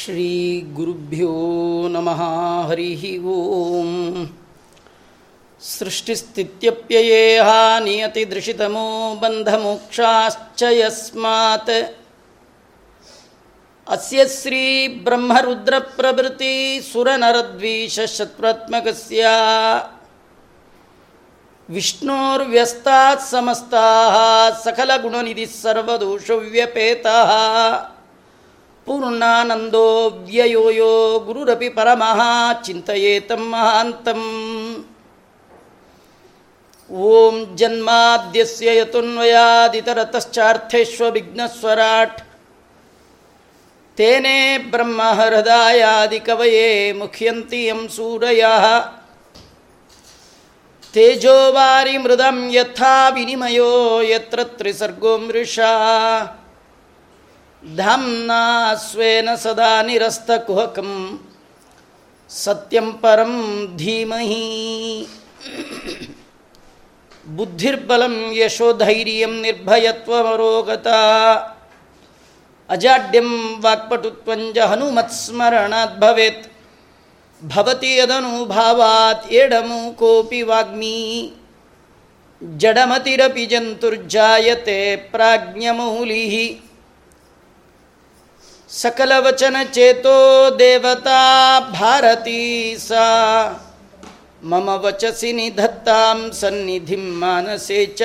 श्रीगुरुभ्यो नमः हरिः ॐ सृष्टिस्थित्यप्ययेह नियतिदृशितमो बन्धमोक्षाश्च यस्मात् अस्य श्रीब्रह्मरुद्रप्रभृतिसुरनरद्वीषशत्रुत्मकस्य विष्णोर्व्यस्तात् समस्ताः सकलगुणनिधिः सर्वदोषव्यपेतः ಪೂರ್ಣಾನಂದೋ ವ್ಯಯೋಯೋ ಗುರುರಪಿ ಪರಮಃ ಚಿಂತೆಯೇತಂ ಮಹಾಂತಂ. ಓಂ ಜನ್ಮಾದ್ಯಸ್ಯ ಯತುನ್ವಯಾದಿತರತಶ್ಚಾರ್ಥೇಶ್ವ ವಿಘ್ನಸ್ವರಾಟ್. ತೇನೆ ಬ್ರಹ್ಮ ಹೃದಯಾದಿ ಕವಯೇ ಮುಖ್ಯಂತಿ ಯಂ ಸೂರಯ. ತೇಜೋವಾರಿ ಮೃದಂ ಯಥಾ ವಿನಿಮಯೋ ಯತ್ರ ತ್ರಿಸರ್ಗೋ ಮೃಷಾ. धाम्ना स्वेन सदा निरस्तकुहकं सत्यं परं धीमहि। बुद्धिर्बलं यशोधैर्यं निर्भयत्वमरोगता। अजाड्यं वाक्पटुत्वञ्च हनुमत्स्मरणात् भवेत्। भवति यदनुभावात् एडमु कोऽपि वाग्मी। जडमतिरपि जन्तुर्जायते प्राज्ञमौलिः। ಸಕಲವಚನ ಚೇತೋ ದೇವತಾ ಭಾರತೀ ಸಾ ಮಮ ವಚಸಿ ನಿಧತ್ತಾಂ ಸನ್ನಿಧಿಂ ಮಾನಸೇ ಚ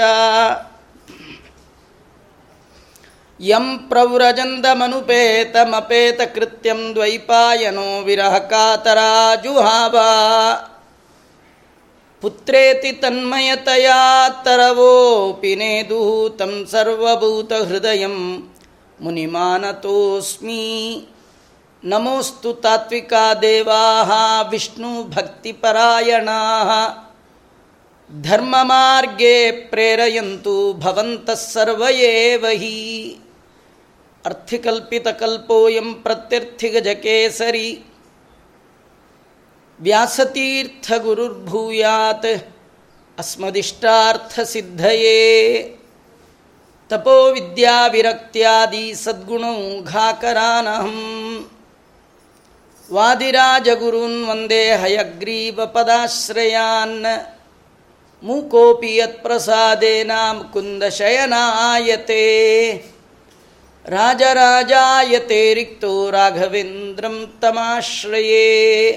ಯಂ ಪ್ರವ್ರಜಂದಮನುಪೇತಮಪೇತಕೃತ್ಯಂ ದ್ವೈಪಾಯನೋ ವಿರಹ ಕಾತರಾಜುಹಾವ ಪುತ್ರೇತಿ ತನ್ಮಯತಯಾ ತರವೋಪಿ ನೇದು ತಂ ಸರ್ವಭೂತಹೃದಯಂ मुनिमानतोऽस्मि नमोऽस्तु तात्विका देवाः विष्णुभक्तिपरायणाः धर्ममार्गे प्रेरयन्तु भवन्तः सर्व एव हि अर्थिकल्पितकल्पोऽयं प्रत्यर्थिगजकेसरी व्यासतीर्थगुरुर्भूयात् अस्मदिष्टार्थसिद्धये ತಪೋ ವಿದ್ಯಾ ವಿರಕ್ತ್ಯಾದಿ ಸದ್ಗುಣೌ ಘಾಕರಾನಹಂ. ವಾದಿರಾಜಗುರುನ್ ವಂದೇ ಹಯಗ್ರೀವ ಪದಾಶ್ರಯಾನ್. ಮೂಕೋಪಿ ಯತ್ಪ್ರಸಾದೇನ ಮುಕುಂದ ಶಯನಾಯತೆ. ರಾಜರಾಜಾಯತೆ ರಿಕ್ತೋ ರಾಘವೇಂದ್ರಂ ತಮಾಶ್ರಯೇ.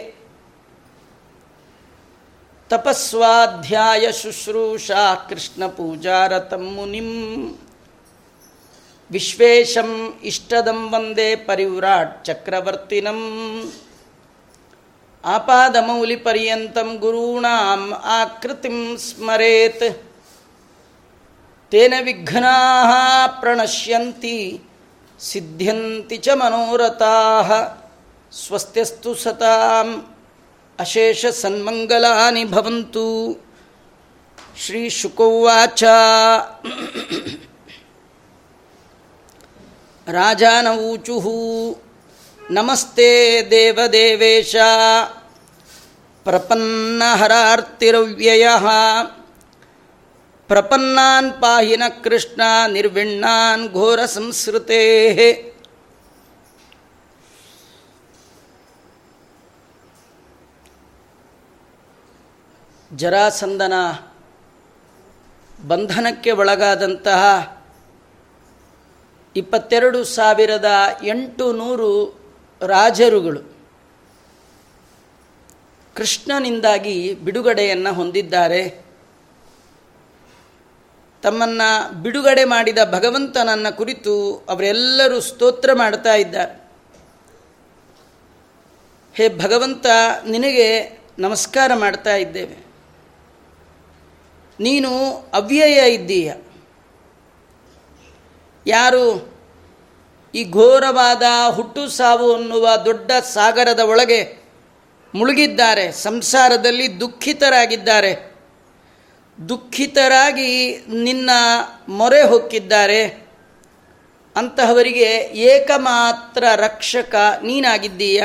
ತಪಸ್ವಾಧ್ಯಾಯ ಶುಶ್ರೂಷಾ ಕೃಷ್ಣ ಕೃಷ್ಣಪೂಜಾರತಂ ಮುನಿಂ. ವಿಶ್ವೇಶಂ ಇಷ್ಟದಂ ವಂದೇ ಪರಿವ್ರಾಟ್ ಚಕ್ರವರ್ತಿನಂ. ಆಪಾದಮೌಲಿ ಪರ್ಯಂತಂ ಗುರುಣಾಂ ಆಕೃತಿಂ ಸ್ಮರೇತ್. ತೇನ ವಿಘ್ನಾಃ ಪ್ರಣಶ್ಯಂತಿ ಸಿದ್ಧ್ಯಂತಿ ಚ ಮನೋರಥಾ. ಸ್ವಸ್ತ್ಯಸ್ತು ಸತಾಂ ಅಶೇಷ ಸನ್ಮಂಗಲಾನಿ ಭವಂತು. ಶ್ರೀ ಶುಕೌವಾಚ ರಾಜಾನವೂಚುಃ ನಮಸ್ತೆ ದೇವದೇವೇಶ. ಪ್ರಪನ್ನಹರಾರ್ತಿರವ್ಯಯ. ಪ್ರಪನ್ನಾನ್ ಪಾಹಿನ ಕೃಷ್ಣ ನಿರ್ವಿಣ್ಣಾನ್ ಘೋರ ಸಂಸ್ಕೃತೆ ಜರಾಸಂದನ ಬಂಧನಕ್ಕೆ ಒಳಗಾದಂತಹ ಇಪ್ಪತ್ತೆರಡು ಸಾವಿರದ ಎಂಟು ನೂರು ರಾಜರುಗಳು ಕೃಷ್ಣನಿಂದಾಗಿ ಬಿಡುಗಡೆಯನ್ನು ಹೊಂದಿದ್ದಾರೆ. ತಮ್ಮನ್ನು ಬಿಡುಗಡೆ ಮಾಡಿದ ಭಗವಂತನನ್ನು ಕುರಿತು ಅವರೆಲ್ಲರೂ ಸ್ತೋತ್ರ ಮಾಡ್ತಾ ಇದ್ದಾರೆ. ಹೇ ಭಗವಂತ, ನಿನಗೆ ನಮಸ್ಕಾರ ಮಾಡ್ತಾ ಇದ್ದೇವೆ. ನೀನು ಅವ್ಯಯ ಇದ್ದೀಯ. ಯಾರು? ಈ ಘೋರವಾದ ಹುಟ್ಟು ಸಾವು ಅನ್ನುವ ದೊಡ್ಡ ಸಾಗರದ ಒಳಗೆ ಮುಳುಗಿದ್ದಾರೆ, ಸಂಸಾರದಲ್ಲಿ ದುಃಖಿತರಾಗಿದ್ದಾರೆ. ದುಃಖಿತರಾಗಿ ನಿನ್ನ ಮೊರೆ ಹೊಕ್ಕಿದ್ದಾರೆ. ಅಂತಹವರಿಗೆ ಏಕಮಾತ್ರ ರಕ್ಷಕ ನೀನಾಗಿದ್ದೀಯ?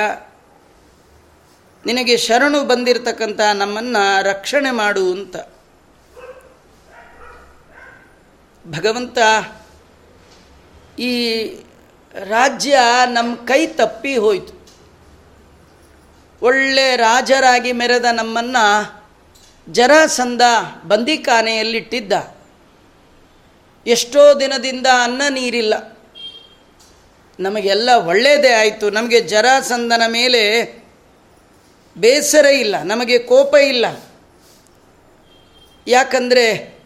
ನಿನಗೆ ಶರಣು ಬಂದಿರತಕ್ಕಂಥ ನಮ್ಮನ್ನು ರಕ್ಷಣೆ ಮಾಡು ಅಂತ. ಭಗವಂತ ಈ ರಾಜ್ಯ ನಮ್ಮ ಕೈ ತಪ್ಪಿ ಹೋಯಿತು. ಒಳ್ಳೆ ರಾಜರಾಗಿ ಮೆರೆದ ನಮ್ಮನ್ನು ಜರಾಸಂದ ಬಂದಿಖಾನೆಯಲ್ಲಿಟ್ಟಿದ್ದ. ಎಷ್ಟೋ ದಿನದಿಂದ ಅನ್ನ ನೀರಿಲ್ಲ. ನಮಗೆಲ್ಲ ಒಳ್ಳೆಯದೇ ಆಯಿತು. ನಮಗೆ ಜರಾಸಂದನ ಮೇಲೆ ಬೇಸರ ಇಲ್ಲ. ನಮಗೆ ಕೋಪ ಇಲ್ಲ. ಯಾಕಂದರೆ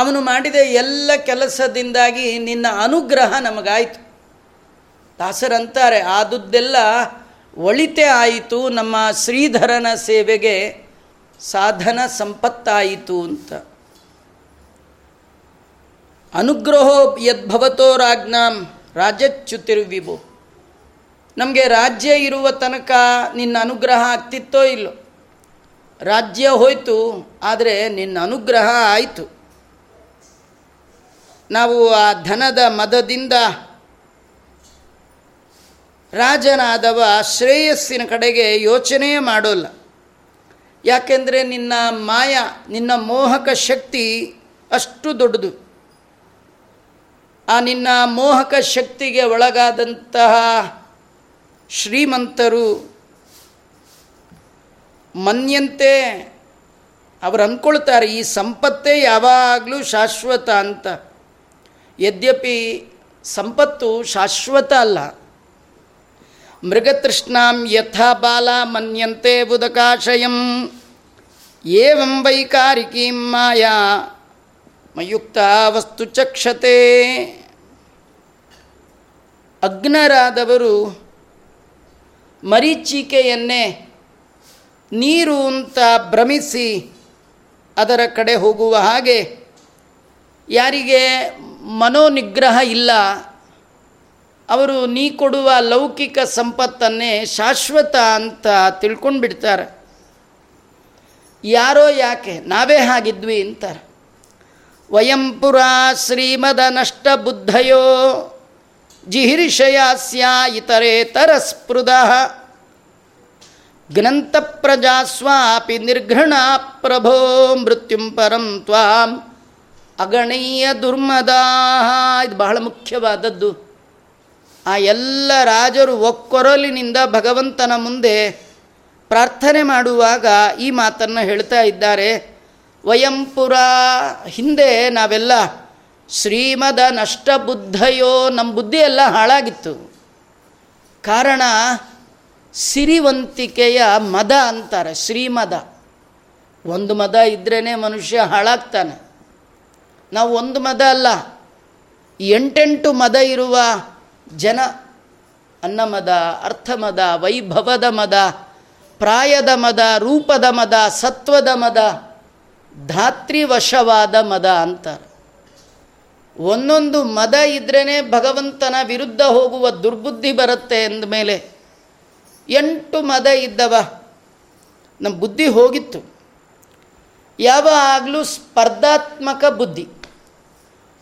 ಅವನು ಮಾಡಿದ ಎಲ್ಲ ಕೆಲಸದಿಂದಾಗಿ ನಿನ್ನ ಅನುಗ್ರಹ ನಮಗಾಯಿತು. ದಾಸರಂತಾರೆ, ಆದುದ್ದೆಲ್ಲ ಒಳಿತೆ ಆಯಿತು, ನಮ್ಮ ಶ್ರೀಧರನ ಸೇವೆಗೆ ಸಾಧನ ಸಂಪತ್ತಾಯಿತು ಅಂತ. ಅನುಗ್ರಹೋ ಯದ್ಭವತೋ ರಾಜ್ಞಾಂ, ರಾಜಚ್ಯುತಿರ್ವಿಭು. ನಮಗೆ ರಾಜ್ಯ ಇರುವ ತನಕ ನಿನ್ನ ಅನುಗ್ರಹ ಆಗ್ತಿತ್ತೋ ಇಲ್ಲೋ. ರಾಜ್ಯ ಹೋಯಿತು, ಆದರೆ ನಿನ್ನ ಅನುಗ್ರಹ ಆಯಿತು. ನಾವು ಆ ಧನದ ಮದದಿಂದ ರಾಜನಾದವ ಶ್ರೇಯಸ್ಸಿನ ಕಡೆಗೆ ಯೋಚನೆ ಮಾಡೋಲ್ಲ. ಯಾಕೆಂದರೆ ನಿನ್ನ ಮಾಯ, ನಿನ್ನ ಮೋಹಕ ಶಕ್ತಿ ಅಷ್ಟು ದೊಡ್ಡದು. ಆ ನಿನ್ನ ಮೋಹಕ ಶಕ್ತಿಗೆ ಒಳಗಾದಂತಹ ಶ್ರೀಮಂತರು ಮನ್ಯಂತೆ ಅವರು ಅಂದ್ಕೊಳ್ತಾರೆ ಈ ಸಂಪತ್ತೇ ಯಾವಾಗಲೂ ಶಾಶ್ವತ ಅಂತ. ಯದ್ಯಪಿ ಸಂಪತ್ತು ಶಾಶ್ವತ ಅಲ್ಲ. ಮೃಗತೃಷ್ಣಾಂ ಯಥಾ ಬಾಲ ಮನ್ಯಂತೆ ಬುಧಕಾಶಯಂ ಏವಂ ವೈಕಾರಿಕೀಂ ಮಾಯಾ. ಮಯುಕ್ತ ವಸ್ತು ಚಕ್ಷತೆ. ಅಗ್ನರಾದವರು ಮರೀಚಿಕೆಯನ್ನೇ ನೀರು ಅಂತ ಭ್ರಮಿಸಿ ಅದರ ಕಡೆ ಹೋಗುವ ಹಾಗೆ ಯಾರಿಗೆ ಮನೋನಿಗ್ರಹ ಇಲ್ಲ, ಅವರು ನೀ ಕೊಡುವ ಲೌಕಿಕ ಸಂಪತ್ತನ್ನೇ ಶಾಶ್ವತ ಅಂತ ತಿಳ್ಕೊಂಡು ಬಿಡ್ತಾರೆ ಯಾರೋ ಯಾಕೆ? ನಾವೇ ಹಾಗಿದ್ವಿ ಅಂತಾರೆ. ವಯಂಪುರ ಶ್ರೀಮದ ನಷ್ಟ ಬುದ್ಧಯೋ ಜಿಹಿರಿಷಯಾಸ್ಯ ಇತರೇತರ ಗ್ರಂಥ ಪ್ರಜಾಸ್ವಾಪಿ ನಿರ್ಘೃಣ ಪ್ರಭೋ ಮೃತ್ಯುಂ ಪರಂ ತ್ವಾಂ ಅಗಣೀಯ ದುರ್ಮದಾ ಇದು ಬಹಳ ಮುಖ್ಯವಾದದ್ದು. ಆ ಎಲ್ಲ ರಾಜರು ಒಕ್ಕೊರಲಿನಿಂದ ಭಗವಂತನ ಮುಂದೆ ಪ್ರಾರ್ಥನೆ ಮಾಡುವಾಗ ಈ ಮಾತನ್ನು ಹೇಳ್ತಾ ಇದ್ದಾರೆ. ವಯಂಪುರ ಹಿಂದೆ ನಾವೆಲ್ಲ ಶ್ರೀಮದ ನಷ್ಟ ಬುದ್ಧಯೋ ನಮ್ಮ ಬುದ್ಧಿ ಎಲ್ಲ ಹಾಳಾಗಿತ್ತು. ಕಾರಣ ಸಿರಿವಂತಿಕೆಯ ಮದ ಅಂತಾರೆ, ಶ್ರೀಮದ. ಒಂದು ಮದ ಇದ್ರೇ ಮನುಷ್ಯ ಹಾಳಾಗ್ತಾನೆ. ನಾವು ಒಂದು ಮದ ಅಲ್ಲ. ಎಂಟೆಂಟು ಮದ ಇರುವ ಜನ ಅನ್ನಮದ ಅರ್ಥಮದ ವೈಭವದ ಮದ, ಪ್ರಾಯದ ಮದ, ರೂಪದ ಮದ, ಸತ್ವದ ಮದ, ಧಾತ್ರಿವಶವಾದ ಮದ ಅಂತಾರೆ. ಒಂದೊಂದು ಮದ ಇದ್ರೇ ಭಗವಂತನ ವಿರುದ್ಧ ಹೋಗುವ ದುರ್ಬುದ್ಧಿ ಬರುತ್ತೆ ಅಂದಮೇಲೆ ಎಂಟು ಮದ ಇದ್ದವ. ನಮ್ಮ ಬುದ್ಧಿ ಹೋಗಿತ್ತು. ಯಾವಾಗಲೂ ಸ್ಪರ್ಧಾತ್ಮಕ ಬುದ್ಧಿ.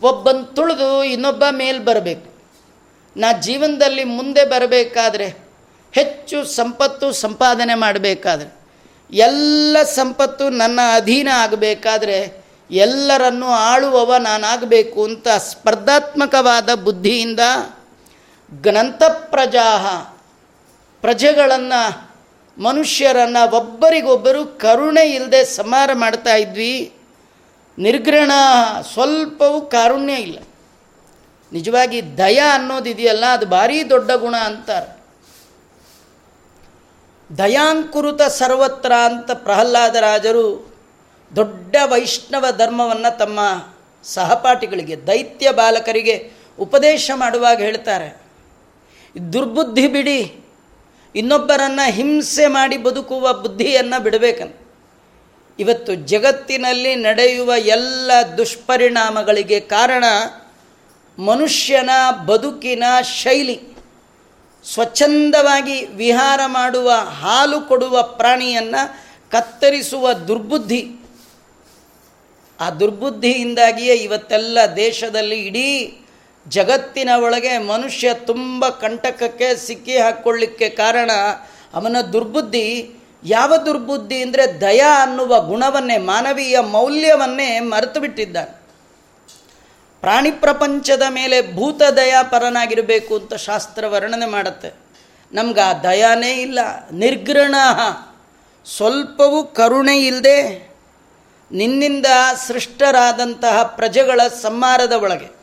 ಒಬ್ಬನ ತುಳಿದು ಇನ್ನೊಬ್ಬ ಮೇಲೆ ಬರಬೇಕು. ನಾ ಜೀವನದಲ್ಲಿ ಮುಂದೆ ಬರಬೇಕಾದ್ರೆ ಹೆಚ್ಚು ಸಂಪತ್ತು ಸಂಪಾದನೆ ಮಾಡಬೇಕಾದ್ರೆ, ಎಲ್ಲ ಸಂಪತ್ತು ನನ್ನ ಅಧೀನ ಆಗಬೇಕಾದ್ರೆ ಎಲ್ಲರನ್ನೂ ಆಳುವವ ನಾನಾಗಬೇಕು ಅಂತ ಸ್ಪರ್ಧಾತ್ಮಕವಾದ ಬುದ್ಧಿಯಿಂದ ಗ್ರಂಥ ಪ್ರಜಾಹ, ಪ್ರಜೆಗಳನ್ನು, ಮನುಷ್ಯರನ್ನು ಒಬ್ಬರಿಗೊಬ್ಬರು ಕರುಣೆ ಇಲ್ಲದೆ ಸಂಹಾರ ಮಾಡ್ತಾ ಇದ್ವಿ. ನಿರ್ಗ್ರಹಣ ಸ್ವಲ್ಪವೂ ಕಾರುಣ್ಯ ಇಲ್ಲ. ನಿಜವಾಗಿ ದಯ ಅನ್ನೋದಿದೆಯಲ್ಲ ಅದು ಭಾರಿ ದೊಡ್ಡ ಗುಣ ಅಂತಾರೆ. ದಯಾಂಕುರುತ ಸರ್ವತ್ರ ಅಂತ ಪ್ರಹ್ಲಾದರಾಜರು ದೊಡ್ಡ ವೈಷ್ಣವ ಧರ್ಮವನ್ನು ತಮ್ಮ ಸಹಪಾಠಿಗಳಿಗೆ, ದೈತ್ಯ ಬಾಲಕರಿಗೆ ಉಪದೇಶ ಮಾಡುವಾಗ ಹೇಳ್ತಾರೆ. ದುರ್ಬುದ್ಧಿ ಬಿಡಿ, ಇನ್ನೊಬ್ಬರನ್ನು ಹಿಂಸೆ ಮಾಡಿ ಬದುಕುವ ಬುದ್ಧಿಯನ್ನು ಬಿಡಬೇಕಂತ. ಇವತ್ತು ಜಗತ್ತಿನಲ್ಲಿ ನಡೆಯುವ ಎಲ್ಲ ದುಷ್ಪರಿಣಾಮಗಳಿಗೆ ಕಾರಣ ಮನುಷ್ಯನ ಬದುಕಿನ ಶೈಲಿ. ಸ್ವಚ್ಛಂದವಾಗಿ ವಿಹಾರ ಮಾಡುವ, ಹಾಲು ಕೊಡುವ ಪ್ರಾಣಿಯನ್ನು ಕತ್ತರಿಸುವ ದುರ್ಬುದ್ಧಿ. ಆ ದುರ್ಬುದ್ಧಿಯಿಂದಾಗಿಯೇ ಇವತ್ತೆಲ್ಲ ದೇಶದಲ್ಲಿ ಇಡೀ ಜಗತ್ತಿನ ಒಳಗೆ ಮನುಷ್ಯ ತುಂಬ ಕಂಟಕಕ್ಕೆ ಸಿಕ್ಕಿ ಹಾಕ್ಕೊಳ್ಳಿಕ್ಕೆ ಕಾರಣ ಅವನ ದುರ್ಬುದ್ಧಿ. ಯಾವ ದುರ್ಬುದ್ಧಿ ಅಂದರೆ ದಯ ಅನ್ನುವ ಗುಣವನ್ನೇ, ಮಾನವೀಯ ಮೌಲ್ಯವನ್ನೇ ಮರೆತು ಬಿಟ್ಟಿದ್ದಾನೆ. ಪ್ರಾಣಿ ಪ್ರಪಂಚದ ಮೇಲೆ ಭೂತ ದಯಾ ಪರನಾಗಿರಬೇಕು ಅಂತ ಶಾಸ್ತ್ರ ವರ್ಣನೆ ಮಾಡುತ್ತೆ. ನಮ್ಗೆ ಆ ದಯಾನೇ ಇಲ್ಲ ನಿರ್ಗ್ರಣ ಸ್ವಲ್ಪವೂ ಕರುಣೆ ಇಲ್ಲದೆ ನಿನ್ನಿಂದ ಸೃಷ್ಟರಾದಂತಹ ಪ್ರಜೆಗಳ ಸಂಹಾರದ ಒಳಗೆ.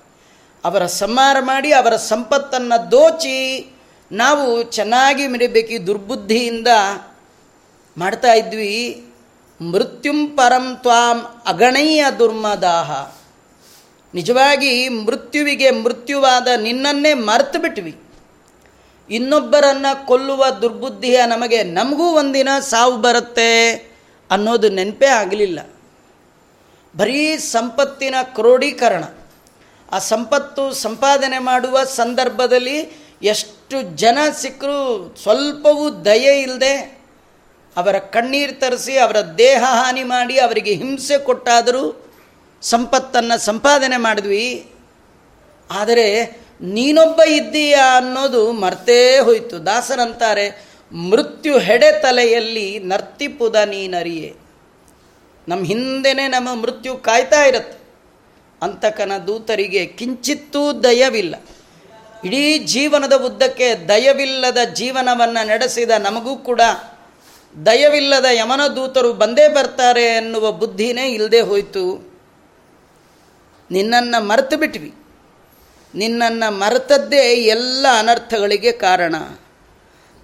ಅವರ ಸಂಹಾರ ಮಾಡಿ ಅವರ ಸಂಪತ್ತನ್ನು ದೋಚಿ ನಾವು ಚೆನ್ನಾಗಿ ಮಿಡಬೇಕು ದುರ್ಬುದ್ಧಿಯಿಂದ. ಮಾಡ್ತಾ ಇದ್ವಿ, ಮೃತ್ಯುಂ ಪರಂ ತ್ವಾಂ ಅಗಣಯ್ಯ ದುರ್ಮದಾಹ. ನಿಜವಾಗಿ ಮೃತ್ಯುವಿಗೆ ಮೃತ್ಯುವಾದ ನಿನ್ನನ್ನೇ ಮರೆತು ಬಿಟ್ವಿ. ಇನ್ನೊಬ್ಬರನ್ನು ಕೊಲ್ಲುವ ದುರ್ಬುದ್ಧಿಯ ನಮಗೆ ನಮಗೂ ಒಂದಿನ ಸಾವು ಬರುತ್ತೆ ಅನ್ನೋದು ನೆನಪೇ ಆಗಲಿಲ್ಲ. ಬರೀ ಸಂಪತ್ತಿನ ಕ್ರೋಢೀಕರಣ ಆ ಸಂಪತ್ತು ಸಂಪಾದನೆ ಮಾಡುವ ಸಂದರ್ಭದಲ್ಲಿ ಎಷ್ಟು ಜನ ಸಿಕ್ಕರೂ ಸ್ವಲ್ಪವೂ ದಯೆ ಇಲ್ಲದೆ ಅವರ ಕಣ್ಣೀರು ತರಿಸಿ, ಅವರ ದೇಹ ಹಾನಿ ಮಾಡಿ, ಅವರಿಗೆ ಹಿಂಸೆ ಕೊಟ್ಟಾದರೂ ಸಂಪತ್ತನ್ನು ಸಂಪಾದನೆ ಮಾಡಿದ್ವಿ. ಆದರೆ ನೀನೊಬ್ಬ ಇದ್ದೀಯ ಅನ್ನೋದು ಮರ್ತೇ ಹೋಯಿತು. ದಾಸರಂತಾರೆ, ಮೃತ್ಯು ಹೆಡೆ ತಲೆಯಲ್ಲಿ ನರ್ತಿಪುದ ನೀನರಿಯೇ. ನಮ್ಮ ಹಿಂದೆನೇ ನಮ್ಮ ಮೃತ್ಯು ಕಾಯ್ತಾ ಇರುತ್ತೆ. ಅಂತಕನ ದೂತರಿಗೆ ಕಿಂಚಿತ್ತೂ ದಯವಿಲ್ಲ. ಇಡೀ ಜೀವನದ ಉದ್ದಕ್ಕೆ ದಯವಿಲ್ಲದ ಜೀವನವನ್ನು ನಡೆಸಿದ ನಮಗೂ ಕೂಡ ದಯವಿಲ್ಲದ ಯಮನ ದೂತರು ಬಂದೇ ಬರ್ತಾರೆ ಎನ್ನುವ ಬುದ್ಧಿನೇ ಇಲ್ಲದೆ ಹೋಯಿತು. ನಿನ್ನನ್ನು ಮರೆತು ಬಿಟ್ವಿ. ನಿನ್ನನ್ನು ಮರೆತದ್ದೇ ಎಲ್ಲ ಅನರ್ಥಗಳಿಗೆ ಕಾರಣ.